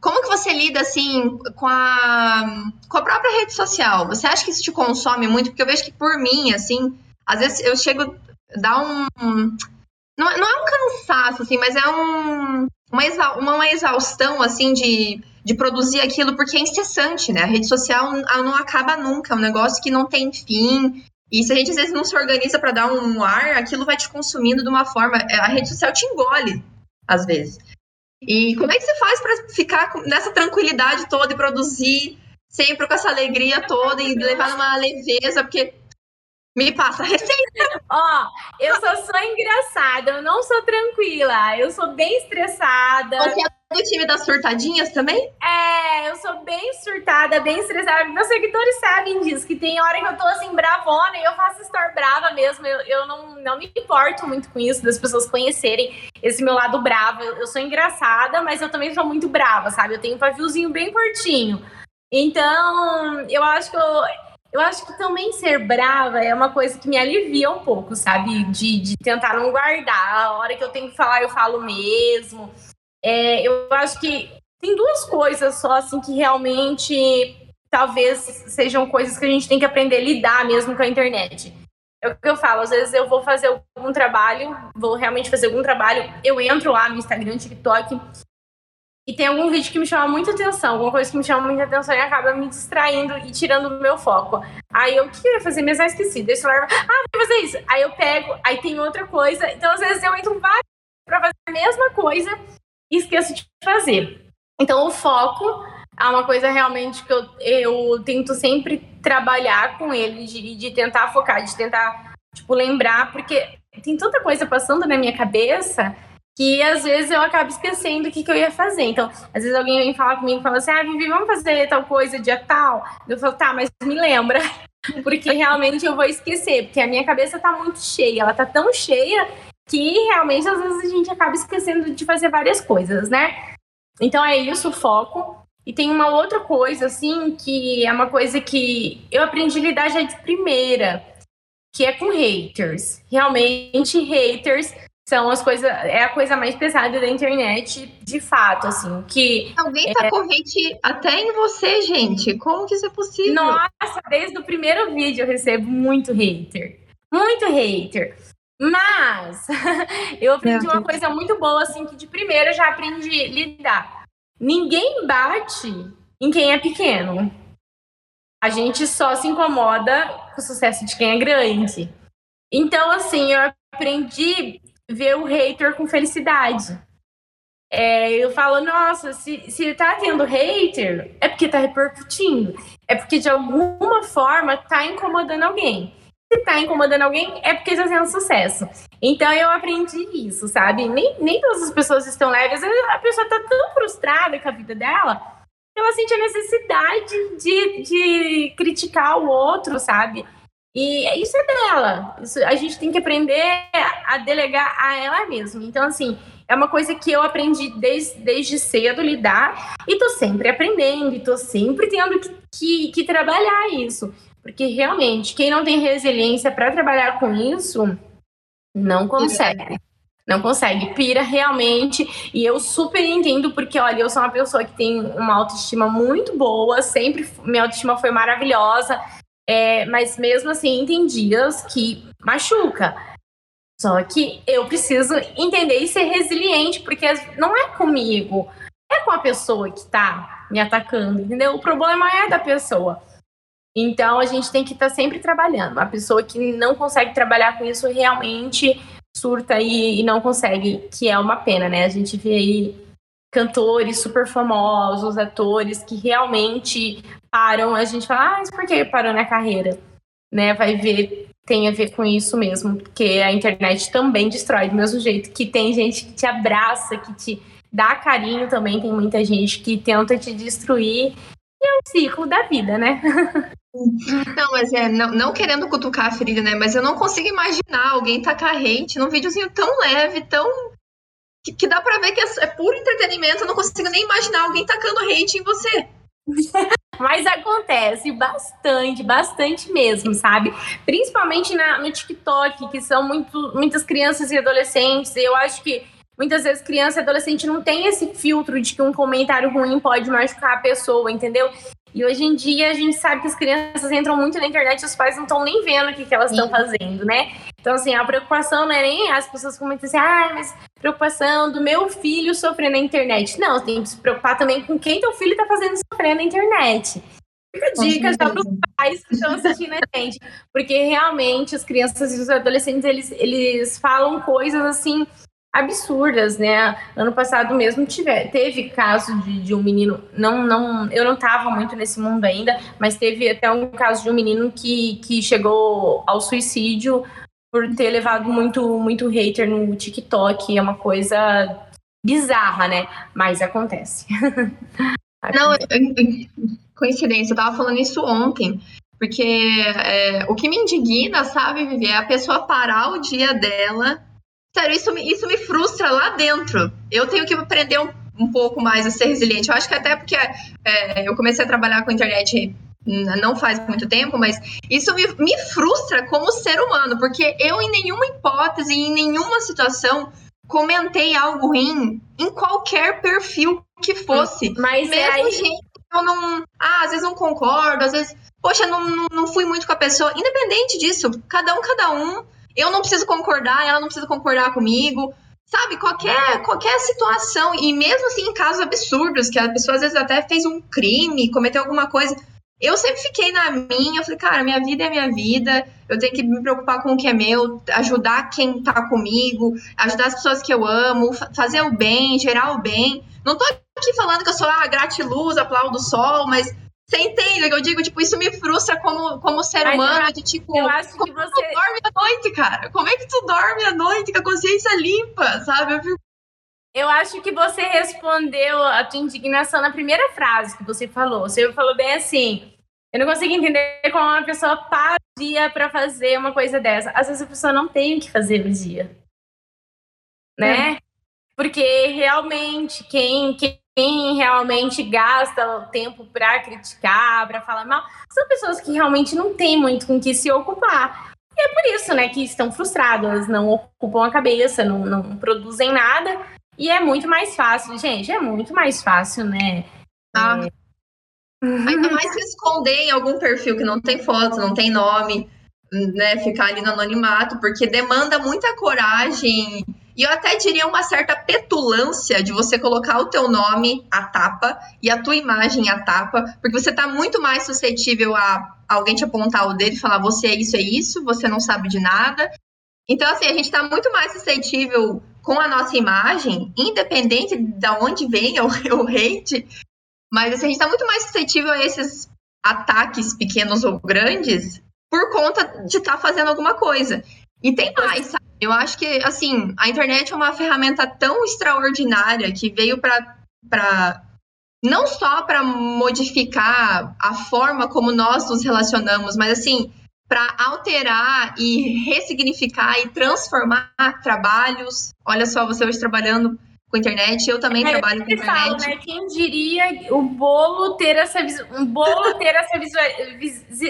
como que você lida assim com a, com a própria rede social? Você acha que isso te consome muito? Porque eu vejo que por mim, assim, às vezes eu chego dar um. Não, não é um cansaço, assim, mas é um, uma, exa, uma exaustão, assim, de de produzir aquilo, porque é incessante, né? A rede social não acaba nunca, é um negócio que não tem fim. E se a gente às vezes não se organiza para dar um ar, aquilo vai te consumindo de uma forma. É, a rede social te engole, às vezes. E como é que você faz para ficar nessa tranquilidade toda e produzir sempre com essa alegria toda e levar numa leveza? Porque me passa a receita. <laughs> Ó, eu sou só engraçada, eu não sou tranquila, eu sou bem estressada. Você é do time das surtadinhas também? É, eu sou bem surtada, bem estressada. Meus seguidores sabem disso, que tem hora que eu tô assim, bravona, e eu faço store brava mesmo. Eu, eu não, não me importo muito com isso, das pessoas conhecerem esse meu lado bravo. Eu, eu sou engraçada, mas eu também sou muito brava, sabe? Eu tenho um paviozinho bem curtinho. Então, eu acho que eu eu acho que também ser brava é uma coisa que me alivia um pouco, sabe? De, de tentar não guardar. A hora que eu tenho que falar, eu falo mesmo. É, eu acho que tem duas coisas só, assim, que realmente talvez sejam coisas que a gente tem que aprender a lidar mesmo com a internet. É o que eu falo, às vezes eu vou fazer algum trabalho, vou realmente fazer algum trabalho, eu entro lá no Instagram, TikTok, e tem algum vídeo que me chama muita atenção, alguma coisa que me chama muita atenção e acaba me distraindo e tirando o meu foco. Aí eu, o que eu ia fazer mesmo? Ah, esqueci. Deixa eu ah, vou fazer isso. Aí eu pego, aí tem outra coisa. Então, às vezes, eu entro várias para fazer a mesma coisa e esqueço de fazer. Então, o foco é uma coisa realmente que eu, eu tento sempre trabalhar com ele, de, de tentar focar, de tentar, tipo, lembrar, porque tem tanta coisa passando na minha cabeça que às vezes eu acabo esquecendo o que, que eu ia fazer. Então, às vezes alguém vem falar comigo e fala assim: ah, Vivi, vamos fazer tal coisa dia tal. Eu falo, tá, mas me lembra. <laughs> Porque realmente eu vou esquecer, porque a minha cabeça tá muito cheia, ela tá tão cheia que realmente às vezes a gente acaba esquecendo de fazer várias coisas, né? Então é isso, o foco. E tem uma outra coisa, assim, que é uma coisa que eu aprendi a lidar já de primeira, que é com haters. Realmente, haters são as coisas, é a coisa mais pesada da internet, de fato, assim, que... Alguém tá é... com hate até em você, gente, como que isso é possível? Nossa, desde o primeiro vídeo eu recebo muito hater, muito hater, mas <laughs> eu aprendi uma coisa muito boa, assim, que de primeira eu já aprendi a lidar. Ninguém bate em quem é pequeno. A gente só se incomoda com o sucesso de quem é grande. Então, assim, eu aprendi ver o hater com felicidade. É, eu falo, nossa, se, se tá tendo hater, é porque tá repercutindo. É porque de alguma forma tá incomodando alguém. Se tá incomodando alguém, é porque tá tendo sucesso. Então eu aprendi isso, sabe? Nem, nem todas as pessoas estão leves. A pessoa tá tão frustrada com a vida dela, ela sente a necessidade de, de criticar o outro, sabe? E isso é dela. Isso, a gente tem que aprender a delegar a ela mesma. Então, assim, é uma coisa que eu aprendi desde, desde cedo lidar e tô sempre aprendendo e tô sempre tendo que, que, que trabalhar isso. Porque realmente, quem não tem resiliência para trabalhar com isso, não consegue. Não consegue, pira realmente. E eu super entendo, porque olha, eu sou uma pessoa que tem uma autoestima muito boa, sempre minha autoestima foi maravilhosa. É, mas mesmo assim, tem dias que machuca. Só que eu preciso entender e ser resiliente, porque não é comigo, é com a pessoa que tá me atacando, entendeu? O problema é da pessoa. Então a gente tem que estar tá sempre trabalhando. A pessoa que não consegue trabalhar com isso realmente surta e, e, não consegue, que é uma pena, né? A gente vê aí cantores super famosos, atores que realmente param, a gente fala, ah, mas por que parou na carreira? Né? Vai ver, tem a ver com isso mesmo, porque a internet também destrói do mesmo jeito que tem gente que te abraça, que te dá carinho também, tem muita gente que tenta te destruir. E é um ciclo da vida, né? Não, mas é, não, não, querendo cutucar a ferida, né? Mas eu não consigo imaginar alguém tacar hate num videozinho tão leve, tão. Que, que dá pra ver que é, é, puro entretenimento. Eu não consigo nem imaginar alguém tacando hate em você. <laughs> Mas acontece bastante, bastante mesmo, sabe? Principalmente na, no TikTok, que são muito, muitas crianças e adolescentes. Eu acho que muitas vezes criança e adolescente não tem esse filtro de que um comentário ruim pode machucar a pessoa, entendeu? E hoje em dia a gente sabe que as crianças entram muito na internet e os pais não estão nem vendo o que, que elas estão fazendo, né? Então, assim, a preocupação não é nem as pessoas comentam assim, ah, mas preocupação do meu filho sofrer na internet. Não, tem que se preocupar também com quem teu filho está fazendo sofrer na internet. Fica dica já para os pais que estão assistindo a gente. Porque realmente as crianças e os adolescentes, eles, eles falam coisas assim absurdas, né? Ano passado mesmo tive, teve caso de, de, um menino, não, não, eu não estava muito nesse mundo ainda, mas teve até um caso de um menino que, que chegou ao suicídio por ter levado muito, muito hater no TikTok. É uma coisa bizarra, né? Mas acontece. <laughs> não, coincidência, eu tava falando isso ontem. Porque é, o que me indigna, sabe, Vivi, é a pessoa parar o dia dela Sério, isso, me, isso me frustra lá dentro. Eu tenho que aprender um, um pouco mais a ser resiliente. Eu acho que até porque é, eu comecei a trabalhar com internet não faz muito tempo, mas isso me, me frustra como ser humano, porque eu, em nenhuma hipótese, em nenhuma situação, comentei algo ruim em qualquer perfil que fosse. Mas mesmo aí... gente eu não. Ah, às vezes não concordo, às vezes. Poxa, não, não fui muito com a pessoa. Independente disso, cada um, cada um eu não preciso concordar, ela não precisa concordar comigo. Sabe, qualquer, qualquer situação, e mesmo assim em casos absurdos, que a pessoa às vezes até fez um crime, cometeu alguma coisa, eu sempre fiquei na minha, eu falei, cara, minha vida é minha vida, eu tenho que me preocupar com o que é meu, ajudar quem tá comigo, ajudar as pessoas que eu amo, fazer o bem, gerar o bem. Não tô aqui falando que eu sou a ah, gratiluz, aplaudo o sol, mas você entende? Eu digo, tipo, isso me frustra como, como ser Mas humano, eu, de tipo, eu acho como que você... tu dorme à noite, cara? Como é que tu dorme à noite com a consciência limpa, sabe? Eu, fico... eu acho que você respondeu a tua indignação na primeira frase que você falou. Você falou bem assim, eu não consigo entender como uma pessoa para o dia para fazer uma coisa dessa. Às vezes a pessoa não tem o que fazer no dia. Né? É. Porque realmente quem, quem quem realmente gasta o tempo para criticar, para falar mal, são pessoas que realmente não têm muito com que se ocupar. E é por isso, né, que estão frustradas, não ocupam a cabeça, não, não produzem nada. E é muito mais fácil, gente, é muito mais fácil, né? Ah. É... Ainda mais se esconder em algum perfil que não tem foto, não tem nome, né? Ficar ali no anonimato, porque demanda muita coragem e eu até diria uma certa petulância de você colocar o teu nome à tapa e a tua imagem à tapa, porque você está muito mais suscetível a alguém te apontar o dedo e falar você é isso, é isso, você não sabe de nada. Então, assim, a gente está muito mais suscetível com a nossa imagem, independente de onde venha <laughs> o, o hate, mas assim, a gente está muito mais suscetível a esses ataques pequenos ou grandes por conta de estar tá fazendo alguma coisa. E tem mais, sabe? Eu acho que, assim, a internet é uma ferramenta tão extraordinária que veio para não só para modificar a forma como nós nos relacionamos, mas assim, para alterar e ressignificar e transformar trabalhos. Olha só, você hoje trabalhando com internet, eu também é, trabalho com internet. Falo, né? Quem diria o bolo ter essa um bolo ter essa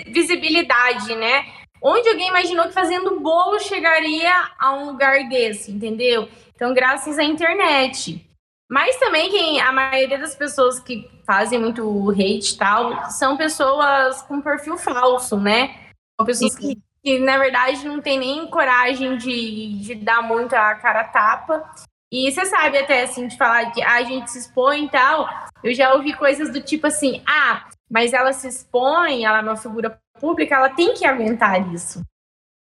visibilidade, né? Onde alguém imaginou que fazendo bolo chegaria a um lugar desse, entendeu? Então, graças à internet. Mas também quem a maioria das pessoas que fazem muito hate e tal são pessoas com perfil falso, né? São pessoas que, que, na verdade, não tem nem coragem de, de dar muito a cara a tapa E você sabe até, assim, de falar que a gente se expõe e tal. Eu já ouvi coisas do tipo assim, ah, mas ela se expõe, ela é uma figura pública, ela tem que aguentar isso.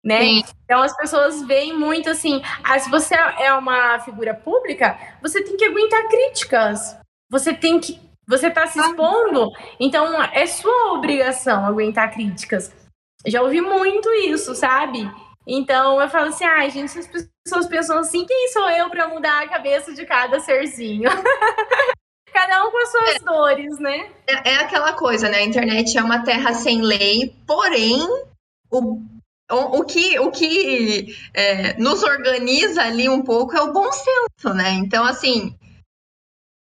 Né? Sim. Então as pessoas veem muito assim, ah, se você é uma figura pública, você tem que aguentar críticas. Você tem que. Você está se expondo, então é sua obrigação aguentar críticas. Já ouvi muito isso, sabe? Então eu falo assim, ai, ah, gente, as pessoas pensam assim, quem sou eu para mudar a cabeça de cada serzinho? <laughs> cada um com as suas é, dores, né? É, é, aquela coisa, né? A internet é uma terra sem lei, porém, o, o, o que, o que é, nos organiza ali um pouco é o bom senso, né? Então, assim,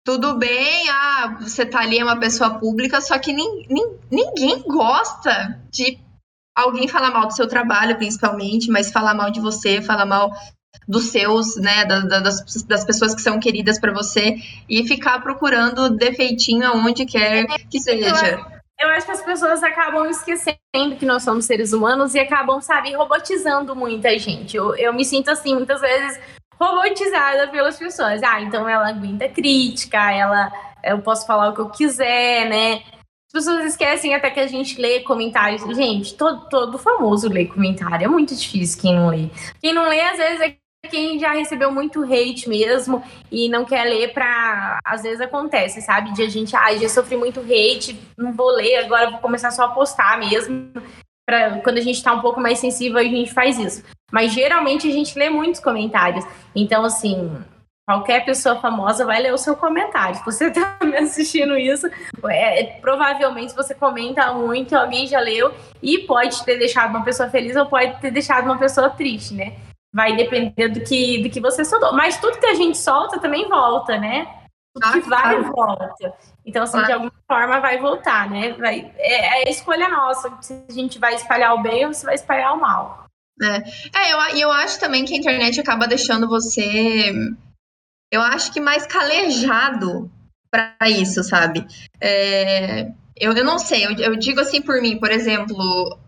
tudo bem, ah, você tá ali, é uma pessoa pública, só que nin, nin, ninguém gosta de alguém falar mal do seu trabalho, principalmente, mas falar mal de você, falar mal dos seus, né, das, das pessoas que são queridas para você e ficar procurando defeitinho aonde quer que seja. Eu acho que as pessoas acabam esquecendo que nós somos seres humanos e acabam, sabe, robotizando muita gente. Eu, eu me sinto assim, muitas vezes, robotizada pelas pessoas. Ah, então ela aguenta crítica, ela eu posso falar o que eu quiser, né? As pessoas esquecem até que a gente lê comentários. Gente, todo, todo famoso lê comentário. É muito difícil quem não lê. Quem não lê, às vezes, é quem já recebeu muito hate mesmo e não quer ler pra. Às vezes acontece, sabe? De a gente, ah, já sofri muito hate, não vou ler, agora vou começar só a postar mesmo. Pra, quando a gente tá um pouco mais sensível, a gente faz isso. Mas geralmente a gente lê muitos comentários. Então, assim, Qualquer pessoa famosa vai ler o seu comentário. Se você está <laughs> me assistindo isso, é, provavelmente você comenta muito, alguém já leu e pode ter deixado uma pessoa feliz ou pode ter deixado uma pessoa triste, né? Vai depender do que, do que você soltou. Mas tudo que a gente solta também volta, né? Tudo que vai claro. volta. Então, assim, claro. de alguma forma vai voltar, né? Vai, é, é escolha nossa se a gente vai espalhar o bem ou se vai espalhar o mal. É, é eu, eu acho também que a internet acaba deixando você eu acho que mais calejado para isso, sabe? É, eu, eu não sei, eu, eu digo assim por mim, por exemplo,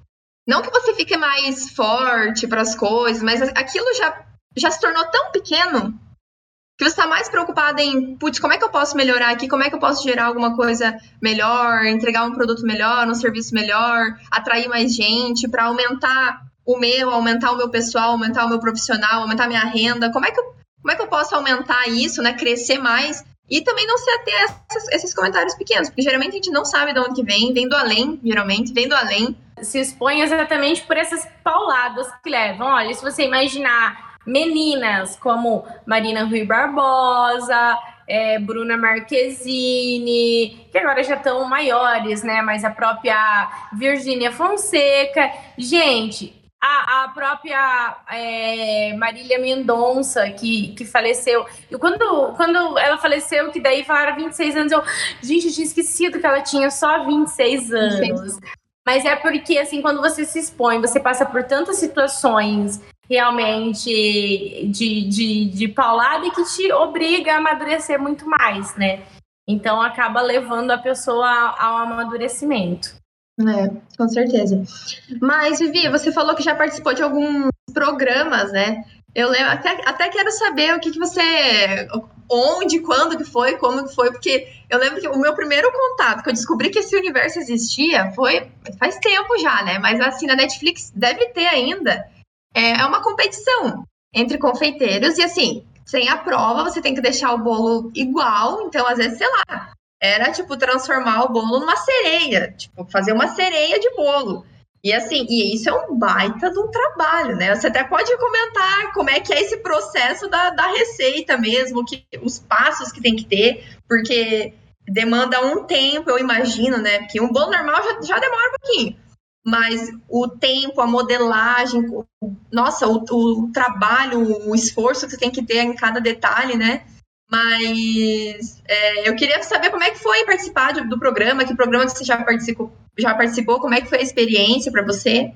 não que você fique mais forte para as coisas, mas aquilo já, já se tornou tão pequeno que você está mais preocupada em, putz, como é que eu posso melhorar aqui? Como é que eu posso gerar alguma coisa melhor, entregar um produto melhor, um serviço melhor, atrair mais gente para aumentar o meu, aumentar o meu pessoal, aumentar o meu profissional, aumentar a minha renda? Como é que eu como é que eu posso aumentar isso, né? Crescer mais e também não ser até esses, esses, comentários pequenos, porque geralmente a gente não sabe de onde que vem, vem do além, geralmente, vem do além. Se expõe exatamente por essas pauladas que levam. Olha, se você imaginar meninas como Marina Rui Barbosa, é, Bruna Marquezine, que agora já estão maiores, né? Mas a própria Virgínia Fonseca. Gente, a, a própria é, Marília Mendonça, que, que faleceu. E quando, quando ela faleceu, que daí falaram 26 anos, eu, gente, eu tinha esquecido que ela tinha só 26 anos. Mas é porque, assim, quando você se expõe, você passa por tantas situações realmente de, de, de paulada que te obriga a amadurecer muito mais, né? Então acaba levando a pessoa ao amadurecimento. É, com certeza. Mas, Vivi, você falou que já participou de alguns programas, né? Eu lembro, até, até quero saber o que, que você. Onde, quando que foi, como que foi, porque eu lembro que o meu primeiro contato, que eu descobri que esse universo existia, foi faz tempo já, né? Mas assim, na Netflix deve ter ainda. É, é uma competição entre confeiteiros, e assim, sem a prova, você tem que deixar o bolo igual, então, às vezes, sei lá, era tipo transformar o bolo numa sereia, tipo fazer uma sereia de bolo. E assim, e isso é um baita de um trabalho, né? Você até pode comentar como é que é esse processo da, da receita mesmo, que os passos que tem que ter, porque demanda um tempo, eu imagino, né? Porque um bolo normal já, já demora um pouquinho. Mas o tempo, a modelagem, nossa, o, o trabalho, o esforço que você tem que ter em cada detalhe, né? Mas é, eu queria saber como é que foi participar do, do programa, que programa que você já participou, já participou, como é que foi a experiência para você?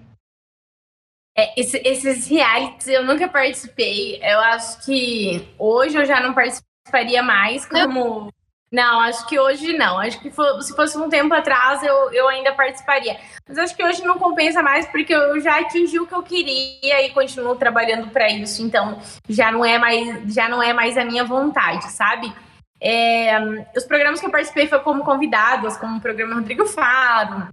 É, esse, esses realities eu nunca participei. Eu acho que hoje eu já não participaria mais como Não, acho que hoje não. Acho que se fosse um tempo atrás eu, eu ainda participaria. Mas acho que hoje não compensa mais porque eu já atingi o que eu queria e continuo trabalhando para isso. Então já não é mais já não é mais a minha vontade, sabe? É, os programas que eu participei foi como convidadas, como o programa Rodrigo Faro.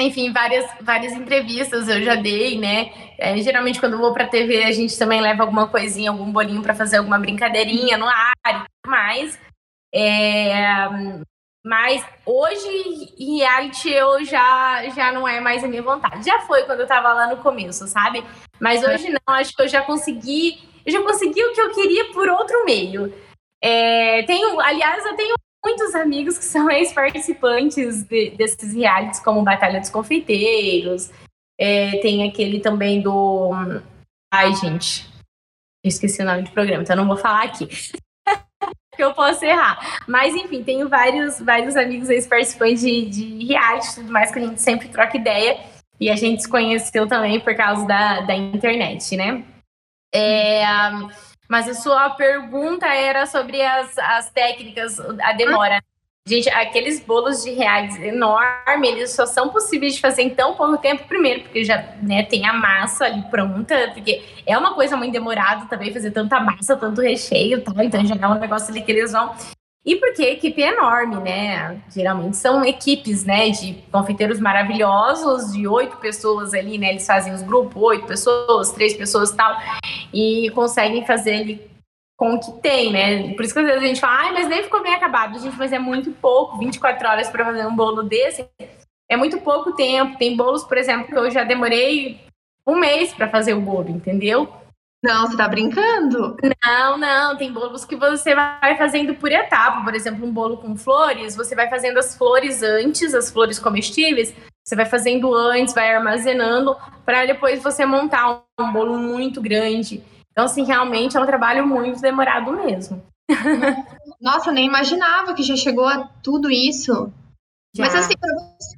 Enfim, várias, várias entrevistas eu já dei, né? É, geralmente, quando vou para TV, a gente também leva alguma coisinha, algum bolinho para fazer alguma brincadeirinha no ar e tudo mais. É, mas hoje, reality, eu já, já não é mais a minha vontade. Já foi quando eu tava lá no começo, sabe? Mas hoje não, acho que eu já consegui. Eu já consegui o que eu queria por outro meio. É, tenho, aliás, eu tenho muitos amigos que são <laughs> ex-participantes de, desses realities, como Batalha dos Confeiteiros. É, tem aquele também do. Ai, gente. Eu esqueci o nome do programa, então não vou falar aqui que eu posso errar. Mas, enfim, tenho vários, vários amigos ex-participantes de, de reality e tudo mais que a gente sempre troca ideia. E a gente se conheceu também por causa da, da internet, né? É, mas a sua pergunta era sobre as, as técnicas, a demora. Gente, aqueles bolos de reais enormes, eles só são possíveis de fazer em tão pouco tempo, primeiro, porque já né, tem a massa ali pronta, porque é uma coisa muito demorada também fazer tanta massa, tanto recheio, tá? então já é um negócio ali que eles vão. E porque a equipe é enorme, né? Geralmente são equipes, né, de confeiteiros maravilhosos, de oito pessoas ali, né? Eles fazem os grupos, oito pessoas, três pessoas e tal, e conseguem fazer ali com o que tem, né? Por isso que às vezes a gente fala, ai, mas nem ficou bem acabado, gente, mas é muito pouco, 24 horas para fazer um bolo desse, é muito pouco tempo. Tem bolos, por exemplo, que eu já demorei um mês para fazer o bolo, entendeu? Não, você tá brincando? Não, não, tem bolos que você vai fazendo por etapa. Por exemplo, um bolo com flores, você vai fazendo as flores antes, as flores comestíveis, você vai fazendo antes, vai armazenando, para depois você montar um bolo muito grande. Então, assim, realmente é um trabalho muito demorado mesmo. <laughs> Nossa, nem imaginava que já chegou a tudo isso. Já. Mas assim,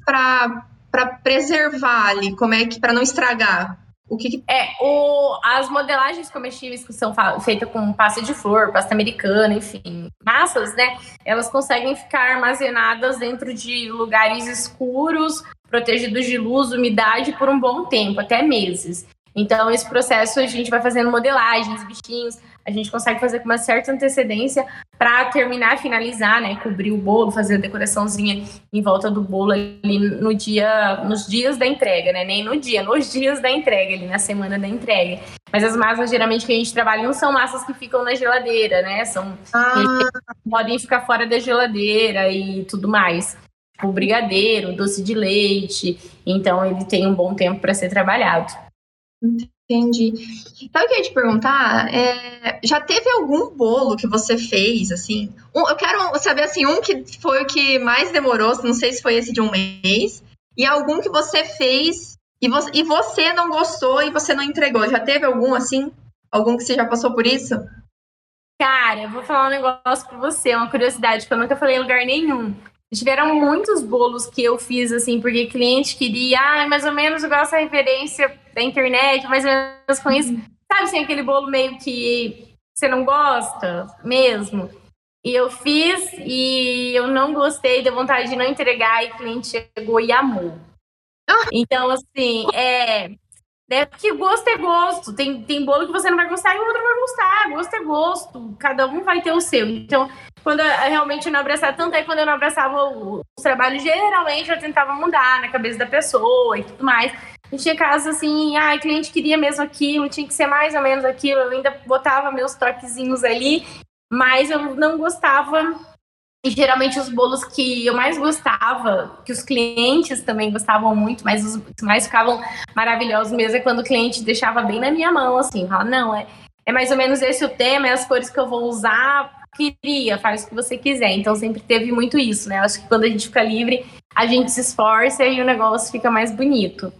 para preservar ali, como é que para não estragar? O que, que... É, o, as modelagens comestíveis que são feitas com pasta de flor, pasta americana, enfim, massas, né? Elas conseguem ficar armazenadas dentro de lugares escuros, protegidos de luz, umidade por um bom tempo, até meses. Então, esse processo a gente vai fazendo modelagens, bichinhos, a gente consegue fazer com uma certa antecedência para terminar, finalizar, né? Cobrir o bolo, fazer a decoraçãozinha em volta do bolo ali no dia, nos dias da entrega, né? Nem no dia, nos dias da entrega, ali na semana da entrega. Mas as massas geralmente que a gente trabalha não são massas que ficam na geladeira, né? São ah. podem ficar fora da geladeira e tudo mais. Tipo brigadeiro, doce de leite. Então ele tem um bom tempo para ser trabalhado. Entendi. Sabe o que eu ia te perguntar? É, já teve algum bolo que você fez, assim? Um, eu quero saber, assim, um que foi o que mais demorou, não sei se foi esse de um mês, e algum que você fez e você, e você não gostou e você não entregou. Já teve algum, assim? Algum que você já passou por isso? Cara, eu vou falar um negócio pra você, uma curiosidade que eu nunca falei em lugar nenhum. Tiveram muitos bolos que eu fiz, assim, porque cliente queria, ah, mais ou menos igual essa referência da internet, mais ou menos com isso. Sabe, assim, aquele bolo meio que você não gosta mesmo? E eu fiz e eu não gostei, deu vontade de não entregar, e o cliente chegou e amou. Ah! Então, assim, é. Né, porque gosto é gosto. Tem, tem bolo que você não vai gostar e o outro vai gostar. Gosto é gosto. Cada um vai ter o seu. Então, quando eu realmente não abraçava, tanto é quando eu não abraçava os trabalhos, geralmente eu tentava mudar na cabeça da pessoa e tudo mais. E tinha casos assim, ah, o cliente queria mesmo aquilo, tinha que ser mais ou menos aquilo, eu ainda botava meus toquezinhos ali, mas eu não gostava. E geralmente os bolos que eu mais gostava, que os clientes também gostavam muito, mas os mais ficavam maravilhosos mesmo é quando o cliente deixava bem na minha mão, assim, fala, não, é, é mais ou menos esse o tema, é as cores que eu vou usar, queria, faz o que você quiser. Então sempre teve muito isso, né? Acho que quando a gente fica livre, a gente se esforça e o negócio fica mais bonito.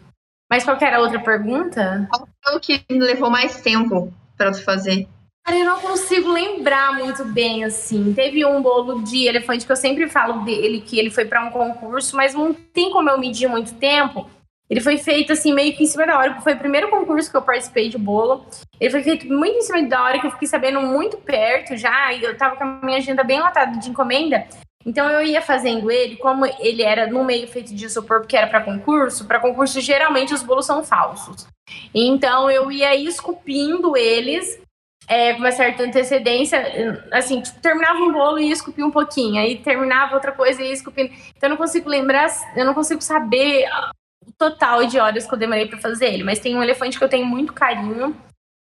Mas qual era a outra pergunta? Qual foi o que levou mais tempo para fazer? Cara, eu não consigo lembrar muito bem, assim. Teve um bolo de elefante que eu sempre falo dele, que ele foi para um concurso, mas não tem como eu medir muito tempo, Ele foi feito assim, meio que em cima da hora, porque foi o primeiro concurso que eu participei de bolo. Ele foi feito muito em cima da hora, que eu fiquei sabendo muito perto já, e eu tava com a minha agenda bem lotada de encomenda. Então eu ia fazendo ele, como ele era no meio feito de isopor, porque era para concurso, para concurso geralmente os bolos são falsos. Então eu ia esculpindo eles é, com uma certa antecedência, assim, tipo, terminava um bolo e ia esculpir um pouquinho, aí terminava outra coisa e ia esculpindo. Então eu não consigo lembrar, eu não consigo saber o total de horas que eu demorei para fazer ele, mas tem um elefante que eu tenho muito carinho.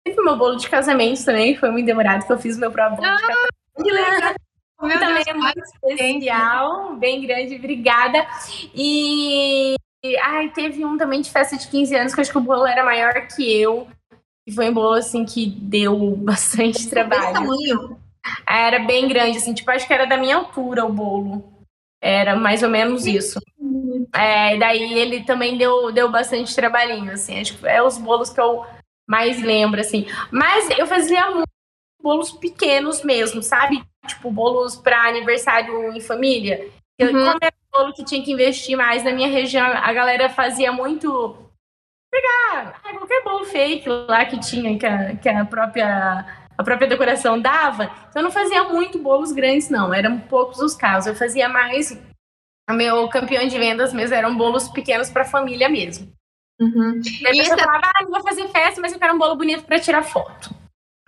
E meu bolo de casamento também, foi muito demorado, que eu fiz o meu próprio bolo de casamento. Ah, que legal! Meu também Deus, é muito especial, bem grande, obrigada. E ai, teve um também de festa de 15 anos que eu acho que o bolo era maior que eu. E foi um bolo assim que deu <laughs> bastante trabalho. tamanho? Era bem grande, assim, tipo, acho que era da minha altura o bolo. Era mais ou menos isso. É, daí ele também deu, deu bastante trabalhinho, assim. Acho que é os bolos que eu mais lembro, assim. Mas eu fazia muito bolos pequenos mesmo, sabe? tipo, bolos para aniversário em família. Uhum. Como era um bolo que tinha que investir mais na minha região, a galera fazia muito. Pegar ah, qualquer bolo fake lá que tinha, que a, que a própria a própria decoração dava. Então eu não fazia muito bolos grandes, não. Eram poucos os casos. Eu fazia mais. O meu campeão de vendas mesmo eram bolos pequenos para família mesmo. Uhum. E a pessoa falava, ah, vou fazer festa, mas eu quero um bolo bonito para tirar foto.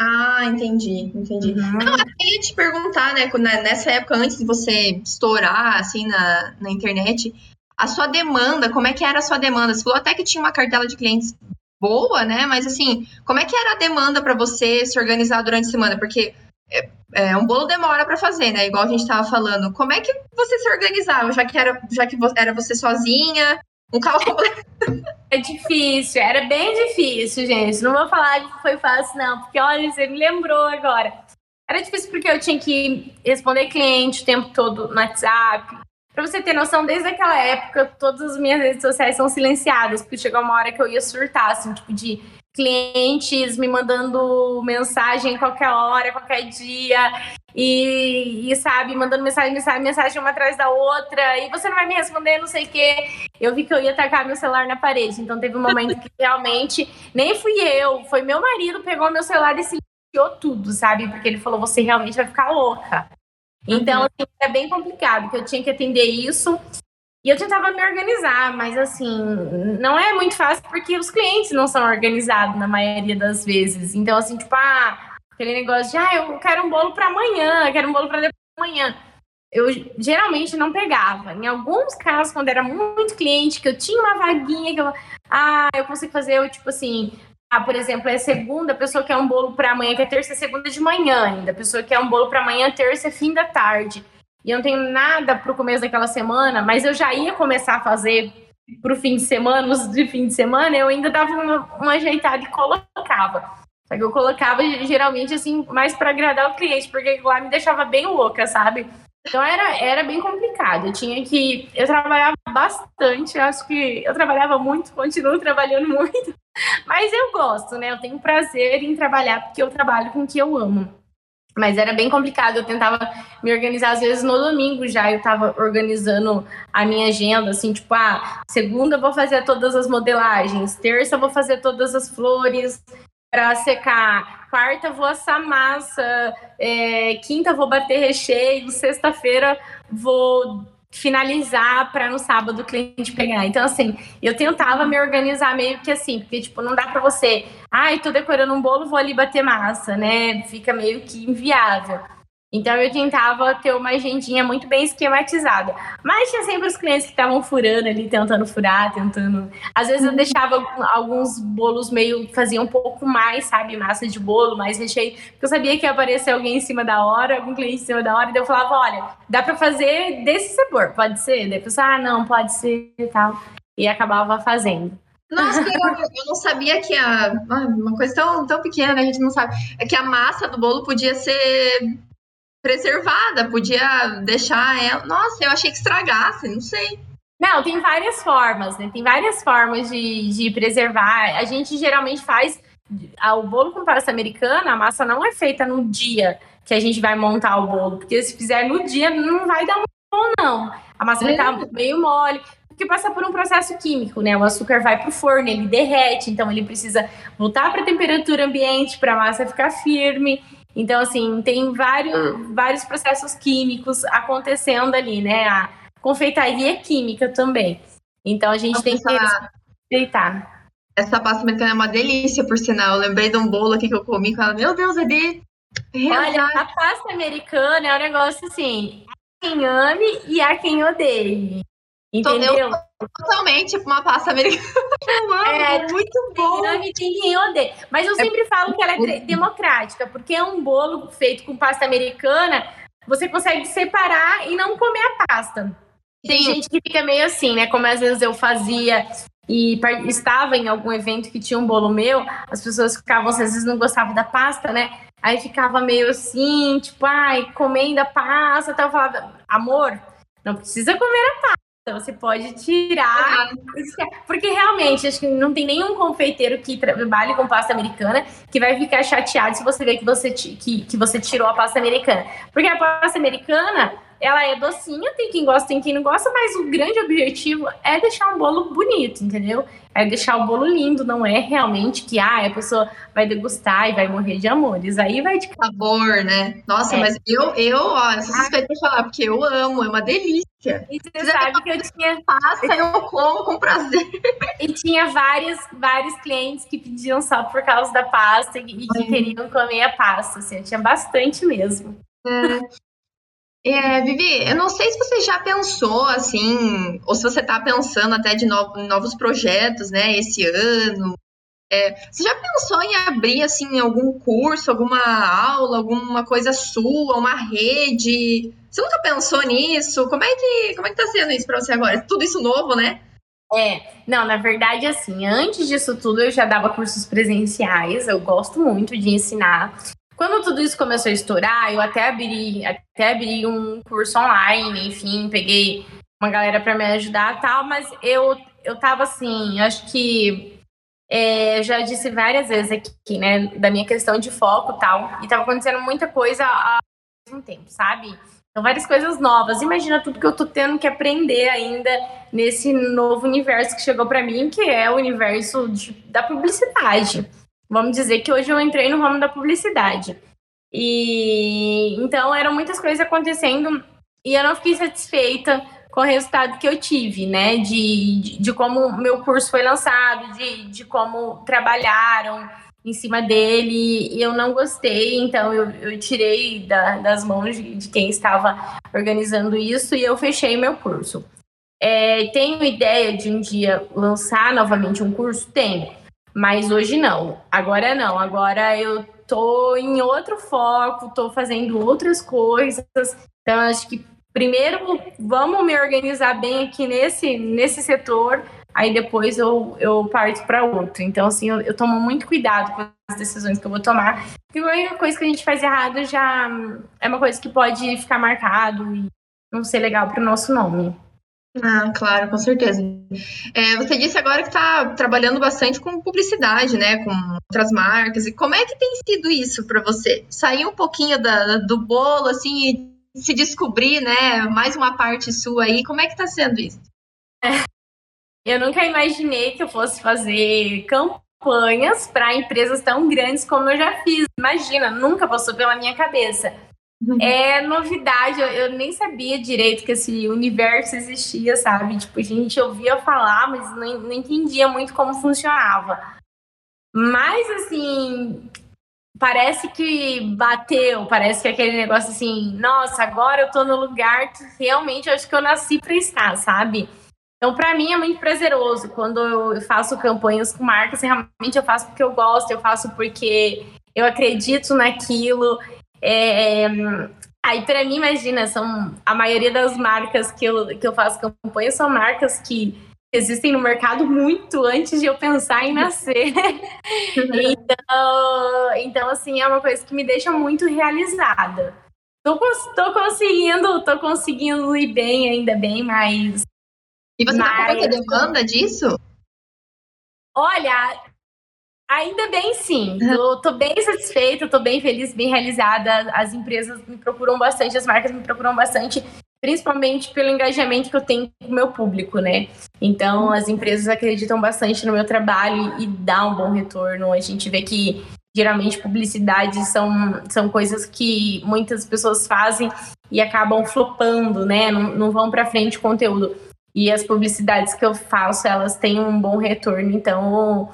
Ah, entendi, entendi. Uhum. Não, eu queria te perguntar, né, nessa época, antes de você estourar, assim, na, na internet, a sua demanda, como é que era a sua demanda? Você falou até que tinha uma cartela de clientes boa, né, mas assim, como é que era a demanda para você se organizar durante a semana? Porque é, é um bolo demora para fazer, né, igual a gente estava falando. Como é que você se organizava, já que era, já que era você sozinha, um caos completo? É difícil, era bem difícil, gente. Não vou falar que foi fácil, não, porque olha, você me lembrou agora. Era difícil porque eu tinha que responder cliente o tempo todo no WhatsApp. Pra você ter noção, desde aquela época, todas as minhas redes sociais são silenciadas, porque chegou uma hora que eu ia surtar, assim, tipo, de clientes me mandando mensagem qualquer hora, qualquer dia, e, e, sabe, mandando mensagem, mensagem, mensagem uma atrás da outra, e você não vai me responder, não sei o quê. Eu vi que eu ia tacar meu celular na parede, então teve um momento que realmente nem fui eu, foi meu marido, pegou meu celular e silenciou tudo, sabe? Porque ele falou, você realmente vai ficar louca. Então, uhum. assim, é bem complicado, porque eu tinha que atender isso. E eu tentava me organizar, mas assim, não é muito fácil porque os clientes não são organizados na maioria das vezes. Então, assim, tipo, ah, aquele negócio de, ah, eu quero um bolo para amanhã, quero um bolo para depois de amanhã. Eu geralmente não pegava. Em alguns casos, quando era muito cliente, que eu tinha uma vaguinha, que eu, ah, eu consigo fazer, eu, tipo assim, por exemplo, é segunda, a pessoa quer um bolo para amanhã, que é terça, segunda de manhã ainda. A pessoa quer um bolo para amanhã, terça, fim da tarde e eu não tenho nada para o começo daquela semana, mas eu já ia começar a fazer para o fim de semana, os de fim de semana, eu ainda dava uma, uma ajeitada e colocava. Só que eu colocava geralmente assim, mais para agradar o cliente, porque lá me deixava bem louca, sabe? Então era, era bem complicado. Eu tinha que. Eu trabalhava bastante, acho que eu trabalhava muito, continuo trabalhando muito. Mas eu gosto, né? Eu tenho prazer em trabalhar porque eu trabalho com o que eu amo. Mas era bem complicado, eu tentava me organizar, às vezes no domingo já eu estava organizando a minha agenda, assim, tipo, ah, segunda eu vou fazer todas as modelagens, terça eu vou fazer todas as flores para secar, quarta vou assar massa, é, quinta vou bater recheio, sexta-feira vou finalizar para no sábado o cliente pegar. Então, assim, eu tentava me organizar meio que assim, porque, tipo, não dá para você, ai, tô decorando um bolo, vou ali bater massa, né? Fica meio que inviável. Então eu tentava ter uma agendinha muito bem esquematizada. Mas tinha sempre os clientes que estavam furando ali, tentando furar, tentando. Às vezes eu uhum. deixava alguns bolos meio. fazia um pouco mais, sabe? Massa de bolo, mais recheio. Porque eu sabia que ia aparecer alguém em cima da hora, algum cliente em cima da hora. E eu falava: olha, dá para fazer desse sabor, pode ser? Daí a pessoa, ah, não, pode ser e tal. E acabava fazendo. Nossa, <laughs> eu, não sabia que a. Uma coisa tão, tão pequena, a gente não sabe. É que a massa do bolo podia ser preservada, podia deixar ela. Nossa, eu achei que estragasse, não sei. Não, tem várias formas, né? Tem várias formas de, de preservar. A gente geralmente faz o bolo com pasta americana, a massa não é feita no dia que a gente vai montar o bolo, porque se fizer no dia não vai dar muito bom, não. A massa vai estar é. meio mole. porque passa por um processo químico, né? O açúcar vai para o forno, ele derrete, então ele precisa voltar para a temperatura ambiente para a massa ficar firme. Então, assim, tem vários, vários processos químicos acontecendo ali, né? A confeitaria é química também. Então, a gente tem que respeitar. Essa pasta americana é uma delícia, por sinal. Eu lembrei de um bolo aqui que eu comi com ela. Meu Deus, é de. Olha, a pasta americana é um negócio assim: há quem ame e há quem odeie. Entendeu? totalmente uma pasta americana. <laughs> Eu amo, é, muito bom. Mas eu é sempre falo que ela é democrática, porque é um bolo feito com pasta americana, você consegue separar e não comer a pasta. Tem gente que fica meio assim, né? Como às vezes eu fazia e estava em algum evento que tinha um bolo meu, as pessoas ficavam, às vezes não gostavam da pasta, né? Aí ficava meio assim, tipo, ai, comendo a pasta, tal. Eu falava, amor, não precisa comer a pasta. Você pode tirar, porque realmente acho que não tem nenhum confeiteiro que trabalhe com pasta americana que vai ficar chateado se você ver que você, que, que você tirou a pasta americana. Porque a pasta americana, ela é docinha, tem quem gosta, tem quem não gosta, mas o grande objetivo é deixar um bolo bonito, entendeu? É deixar o bolo lindo, não é realmente que ah, a pessoa vai degustar e vai morrer de amores. Aí vai de sabor, né? Nossa, é. mas eu, eu, ó, eu sou suspeita de falar, porque eu amo, é uma delícia. E você sabe que eu tinha. Passa, eu como com prazer. E tinha vários, vários clientes que pediam só por causa da pasta e que queriam comer a pasta. Assim, eu tinha bastante mesmo. É. É, Vivi, eu não sei se você já pensou assim, ou se você está pensando até de novo, novos projetos, né, esse ano. É, você já pensou em abrir assim algum curso, alguma aula, alguma coisa sua, uma rede? Você nunca pensou nisso? Como é que como é que tá sendo isso para você agora? Tudo isso novo, né? É, não, na verdade, assim, antes disso tudo eu já dava cursos presenciais, eu gosto muito de ensinar. Quando tudo isso começou a estourar, eu até abri, até abri um curso online, enfim, peguei uma galera para me ajudar tal, mas eu, eu tava assim, acho que é, já disse várias vezes aqui, né, da minha questão de foco tal, e tava acontecendo muita coisa ao mesmo tempo, sabe? Então, várias coisas novas. Imagina tudo que eu tô tendo que aprender ainda nesse novo universo que chegou para mim, que é o universo de, da publicidade. Vamos dizer que hoje eu entrei no ramo da publicidade. E então eram muitas coisas acontecendo e eu não fiquei satisfeita com o resultado que eu tive, né? De, de, de como meu curso foi lançado, de, de como trabalharam em cima dele e eu não gostei, então eu, eu tirei da, das mãos de, de, quem estava organizando isso e eu fechei meu curso. É, tenho ideia de um dia lançar novamente um curso? Tenho. Mas hoje não. Agora não. Agora eu tô em outro foco, tô fazendo outras coisas. Então, acho que primeiro vamos me organizar bem aqui nesse, nesse setor, aí depois eu, eu parto para outro. Então, assim, eu, eu, tomo muito cuidado com as decisões que eu vou tomar. Porque qualquer coisa que a gente faz errado já é uma coisa que pode ficar marcado e não ser legal para o nosso nome. Ah, claro, com certeza. É, você disse agora que está trabalhando bastante com publicidade, né, com outras marcas. E como é que tem sido isso para você? Sair um pouquinho da, do bolo, assim, e se descobrir, né, mais uma parte sua aí. Como é que está sendo isso? É, eu nunca imaginei que eu fosse fazer campanhas para empresas tão grandes como eu já fiz. Imagina, nunca passou pela minha cabeça. Uhum. É novidade, eu, eu, nem sabia direito que esse universo existia, sabe? Tipo, a gente ouvia falar, mas não, não entendia muito como funcionava. Mas, assim, parece que bateu, parece que aquele negócio assim, nossa, agora eu tô no lugar que realmente eu acho que eu nasci para estar, sabe? Então, para mim é muito prazeroso quando eu faço campanhas com marcas, realmente eu faço porque eu gosto, eu faço porque eu acredito naquilo. É, aí, para mim, imagina, são a maioria das marcas que eu, que eu faço campanha são marcas que existem no mercado muito antes de eu pensar em nascer. <laughs> então, então, assim, é uma coisa que me deixa muito realizada. Tô, tô conseguindo, tô conseguindo ir bem, ainda bem, mas. E você mas... tá com muita demanda disso? Olha, Ainda bem, sim. Tô bem satisfeita, tô bem feliz, bem realizada. As empresas me procuram bastante, as marcas me procuram bastante. Principalmente pelo engajamento que eu tenho com o meu público, né? Então, as empresas acreditam bastante no meu trabalho e dá um bom retorno. A gente vê que geralmente publicidade são, são coisas que muitas pessoas fazem e acabam flopando, né? Não, não vão para frente o conteúdo. E as publicidades que eu faço, elas têm um bom retorno, então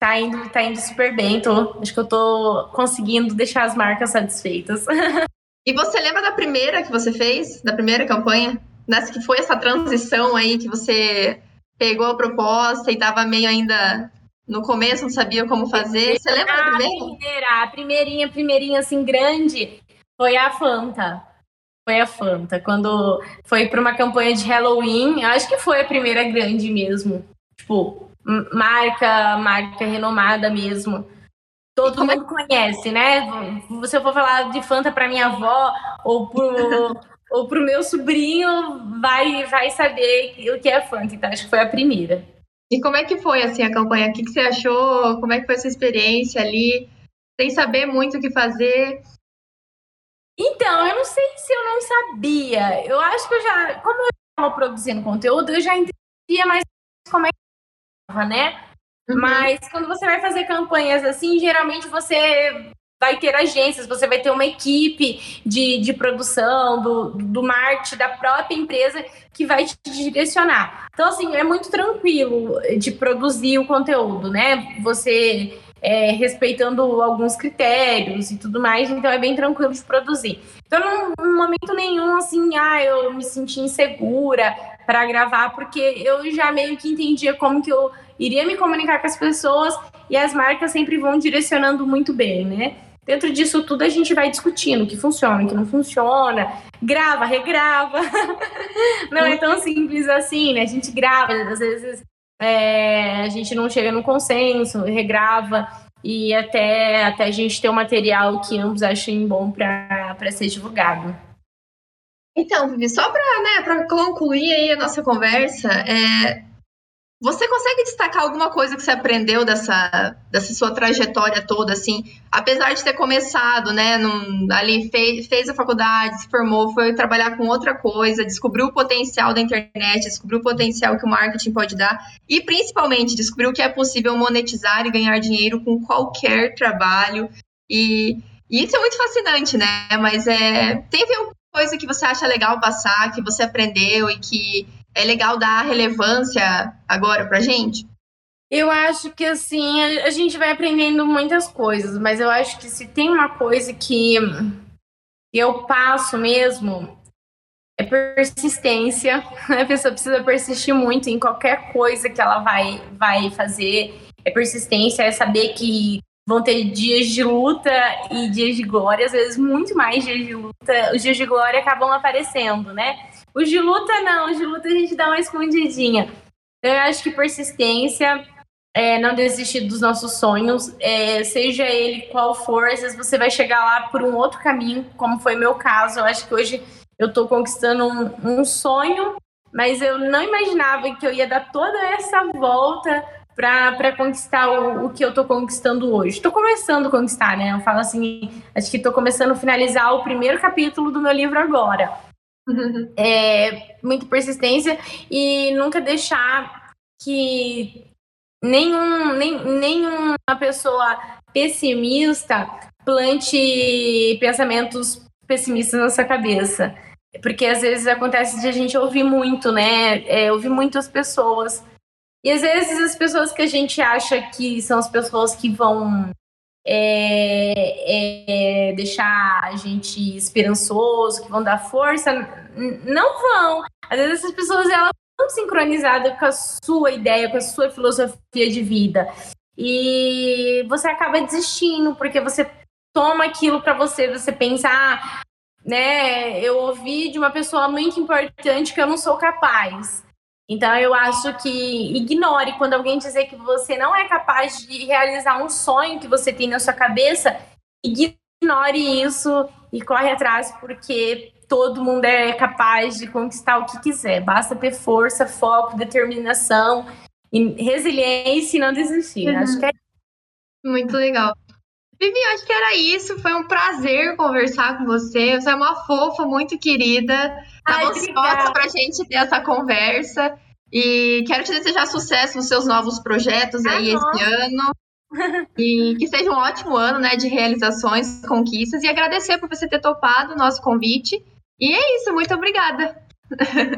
tá indo, tá indo super bem. Tô, acho que eu tô conseguindo deixar as marcas satisfeitas. <laughs> E você lembra da primeira que você fez? Da primeira campanha? Nessa que foi essa transição aí que você pegou a proposta e tava meio ainda no começo, não sabia como fazer. Você lembra da primeira? A primeira, a primeirinha, primeirinha assim grande foi a Fanta. Foi a Fanta. Quando foi para uma campanha de Halloween, acho que foi a primeira grande mesmo. Tipo, marca, marca renomada mesmo todo é mundo conhece, né? Se eu for falar de Fanta para minha avó ou pro, <laughs> ou pro meu sobrinho, vai, vai saber o que é Fanta. Então, acho que foi a primeira. E como é que foi, assim, a campanha? O que, que você achou? Como é que foi a sua experiência ali? Sem saber muito o que fazer? Então, eu não sei se eu não sabia. Eu acho que eu já... Como eu estava produzindo conteúdo, eu já entendia mais como é que estava, né? Uhum. Mas quando você vai fazer campanhas assim, geralmente você vai ter agências, você vai ter uma equipe de, de produção, do, do marketing, da própria empresa que vai te direcionar. Então, assim, é muito tranquilo de produzir o conteúdo, né? Você é, respeitando alguns critérios e tudo mais, então é bem tranquilo de produzir. Então, num momento nenhum, assim, ah, eu me senti insegura para gravar, porque eu já meio que entendia como que eu iria me comunicar com as pessoas e as marcas sempre vão direcionando muito bem, né? Dentro disso tudo a gente vai discutindo o que funciona, o que não funciona, grava, regrava. <laughs> não é tão simples assim, né? A gente grava, às vezes é, a gente não chega no consenso, regrava e até, até a gente ter um material que ambos achem bom para ser divulgado. Então, Vivi, só para né, concluir aí a nossa conversa, é, você consegue destacar alguma coisa que você aprendeu dessa, dessa sua trajetória toda, assim? Apesar de ter começado, né, num, ali fez, fez a faculdade, se formou, foi trabalhar com outra coisa, descobriu o potencial da internet, descobriu o potencial que o marketing pode dar e, principalmente, descobriu que é possível monetizar e ganhar dinheiro com qualquer trabalho. E, isso é muito fascinante, né? Mas é, teve coisa que você acha legal passar, que você aprendeu e que é legal dar relevância agora pra gente? Eu acho que assim, a, gente vai aprendendo muitas coisas, mas eu acho que se tem uma coisa que eu passo mesmo é persistência. <laughs> A pessoa precisa persistir muito em qualquer coisa que ela vai, vai fazer. É persistência, é saber que vão ter dias de luta e dias de glória, às vezes muito mais dias de luta. Os dias de glória acabam aparecendo, né? Os de luta, não. Os de luta a gente dá uma escondidinha. Eu acho que persistência, é, não desistir dos nossos sonhos, é, seja ele qual for, às vezes você vai chegar lá por um outro caminho, como foi meu caso. Eu acho que hoje eu estou conquistando um, um sonho, mas eu não imaginava que eu ia dar toda essa volta para conquistar o, o, que eu estou conquistando hoje. Estou começando a conquistar, né? Eu falo assim, acho que estou começando a finalizar o primeiro capítulo do meu livro agora. É, muita persistência e nunca deixar que nenhum, nem, nenhuma pessoa pessimista plante pensamentos pessimistas na sua cabeça. Porque às vezes acontece de a gente ouvir muito, né? É, ouvir muitas pessoas. E às vezes as pessoas que a gente acha que são as pessoas que vão é, é, deixar a gente esperançoso, que vão dar força, não vão. Às vezes essas pessoas elas estão sincronizadas com a sua ideia, com a sua filosofia de vida. E você acaba desistindo, porque você toma aquilo para você, você pensa, ah, né, eu ouvi de uma pessoa muito importante que eu não sou capaz. Então, eu acho que ignore quando alguém dizer que você não é capaz de realizar um sonho que você tem na sua cabeça, ignore isso e corre atrás, porque todo mundo é capaz de conquistar o que quiser. Basta ter força, foco, determinação, e resiliência e não desistir. Uhum. Acho que é muito legal. Vivi, acho que era isso. Foi um prazer conversar com você. Você é uma fofa, muito querida. Estava ansiosa para a gente ter essa conversa. E quero te desejar sucesso nos seus novos projetos ah, aí nossa. esse ano. <laughs> e que seja um ótimo ano né, de realizações, conquistas. E agradecer por você ter topado o nosso convite. E é isso, muito obrigada.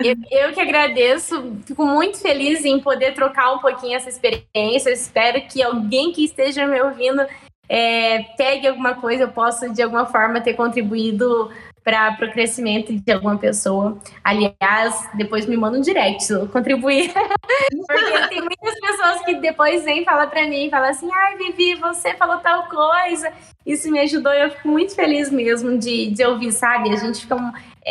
Eu, eu, que agradeço, fico muito feliz em poder trocar um pouquinho essa experiência. Eu espero que alguém que esteja me ouvindo é, pegue alguma coisa, eu possa de alguma forma ter contribuído para o crescimento de alguma pessoa. Aliás, depois me manda um direct eu contribuir. <laughs> Porque tem muitas pessoas que depois vêm falar para mim, falam assim, ai, Vivi, você falou tal coisa. Isso me ajudou eu fico muito feliz mesmo de, de ouvir, sabe? A gente fica...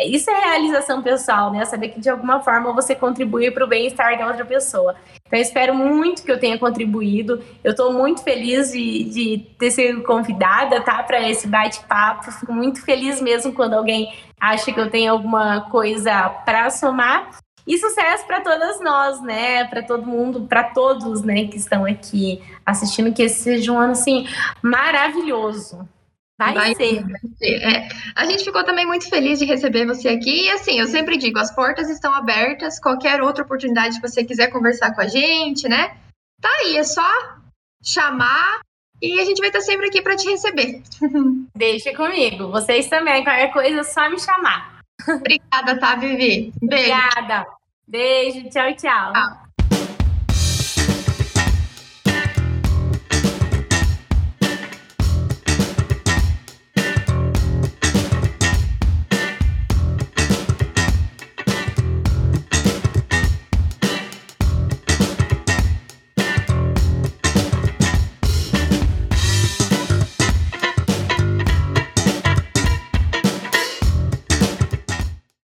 isso é realização pessoal, né? Saber que de alguma forma você contribui para o bem-estar da outra pessoa. Então, espero muito que eu tenha contribuído. Eu estou muito feliz de, de, ter sido convidada, tá, para esse bate-papo. Fico muito feliz mesmo quando alguém acha que eu tenho alguma coisa para somar. E sucesso para todas nós, né? Para todo mundo, para todos, né, que estão aqui assistindo, que esse seja um ano assim maravilhoso. Vai, vai ser. Vai ser. É. A gente ficou também muito feliz de receber você aqui. E assim, eu sempre digo, as portas estão abertas. Qualquer outra oportunidade que você quiser conversar com a gente, né? Tá aí, é só chamar e a gente vai estar sempre aqui para te receber. <laughs> Deixa comigo. Vocês também. Qualquer coisa, é só me chamar. Obrigada, tá, Vivi? Beijo. Obrigada. Beijo. Tchau, tchau. tchau.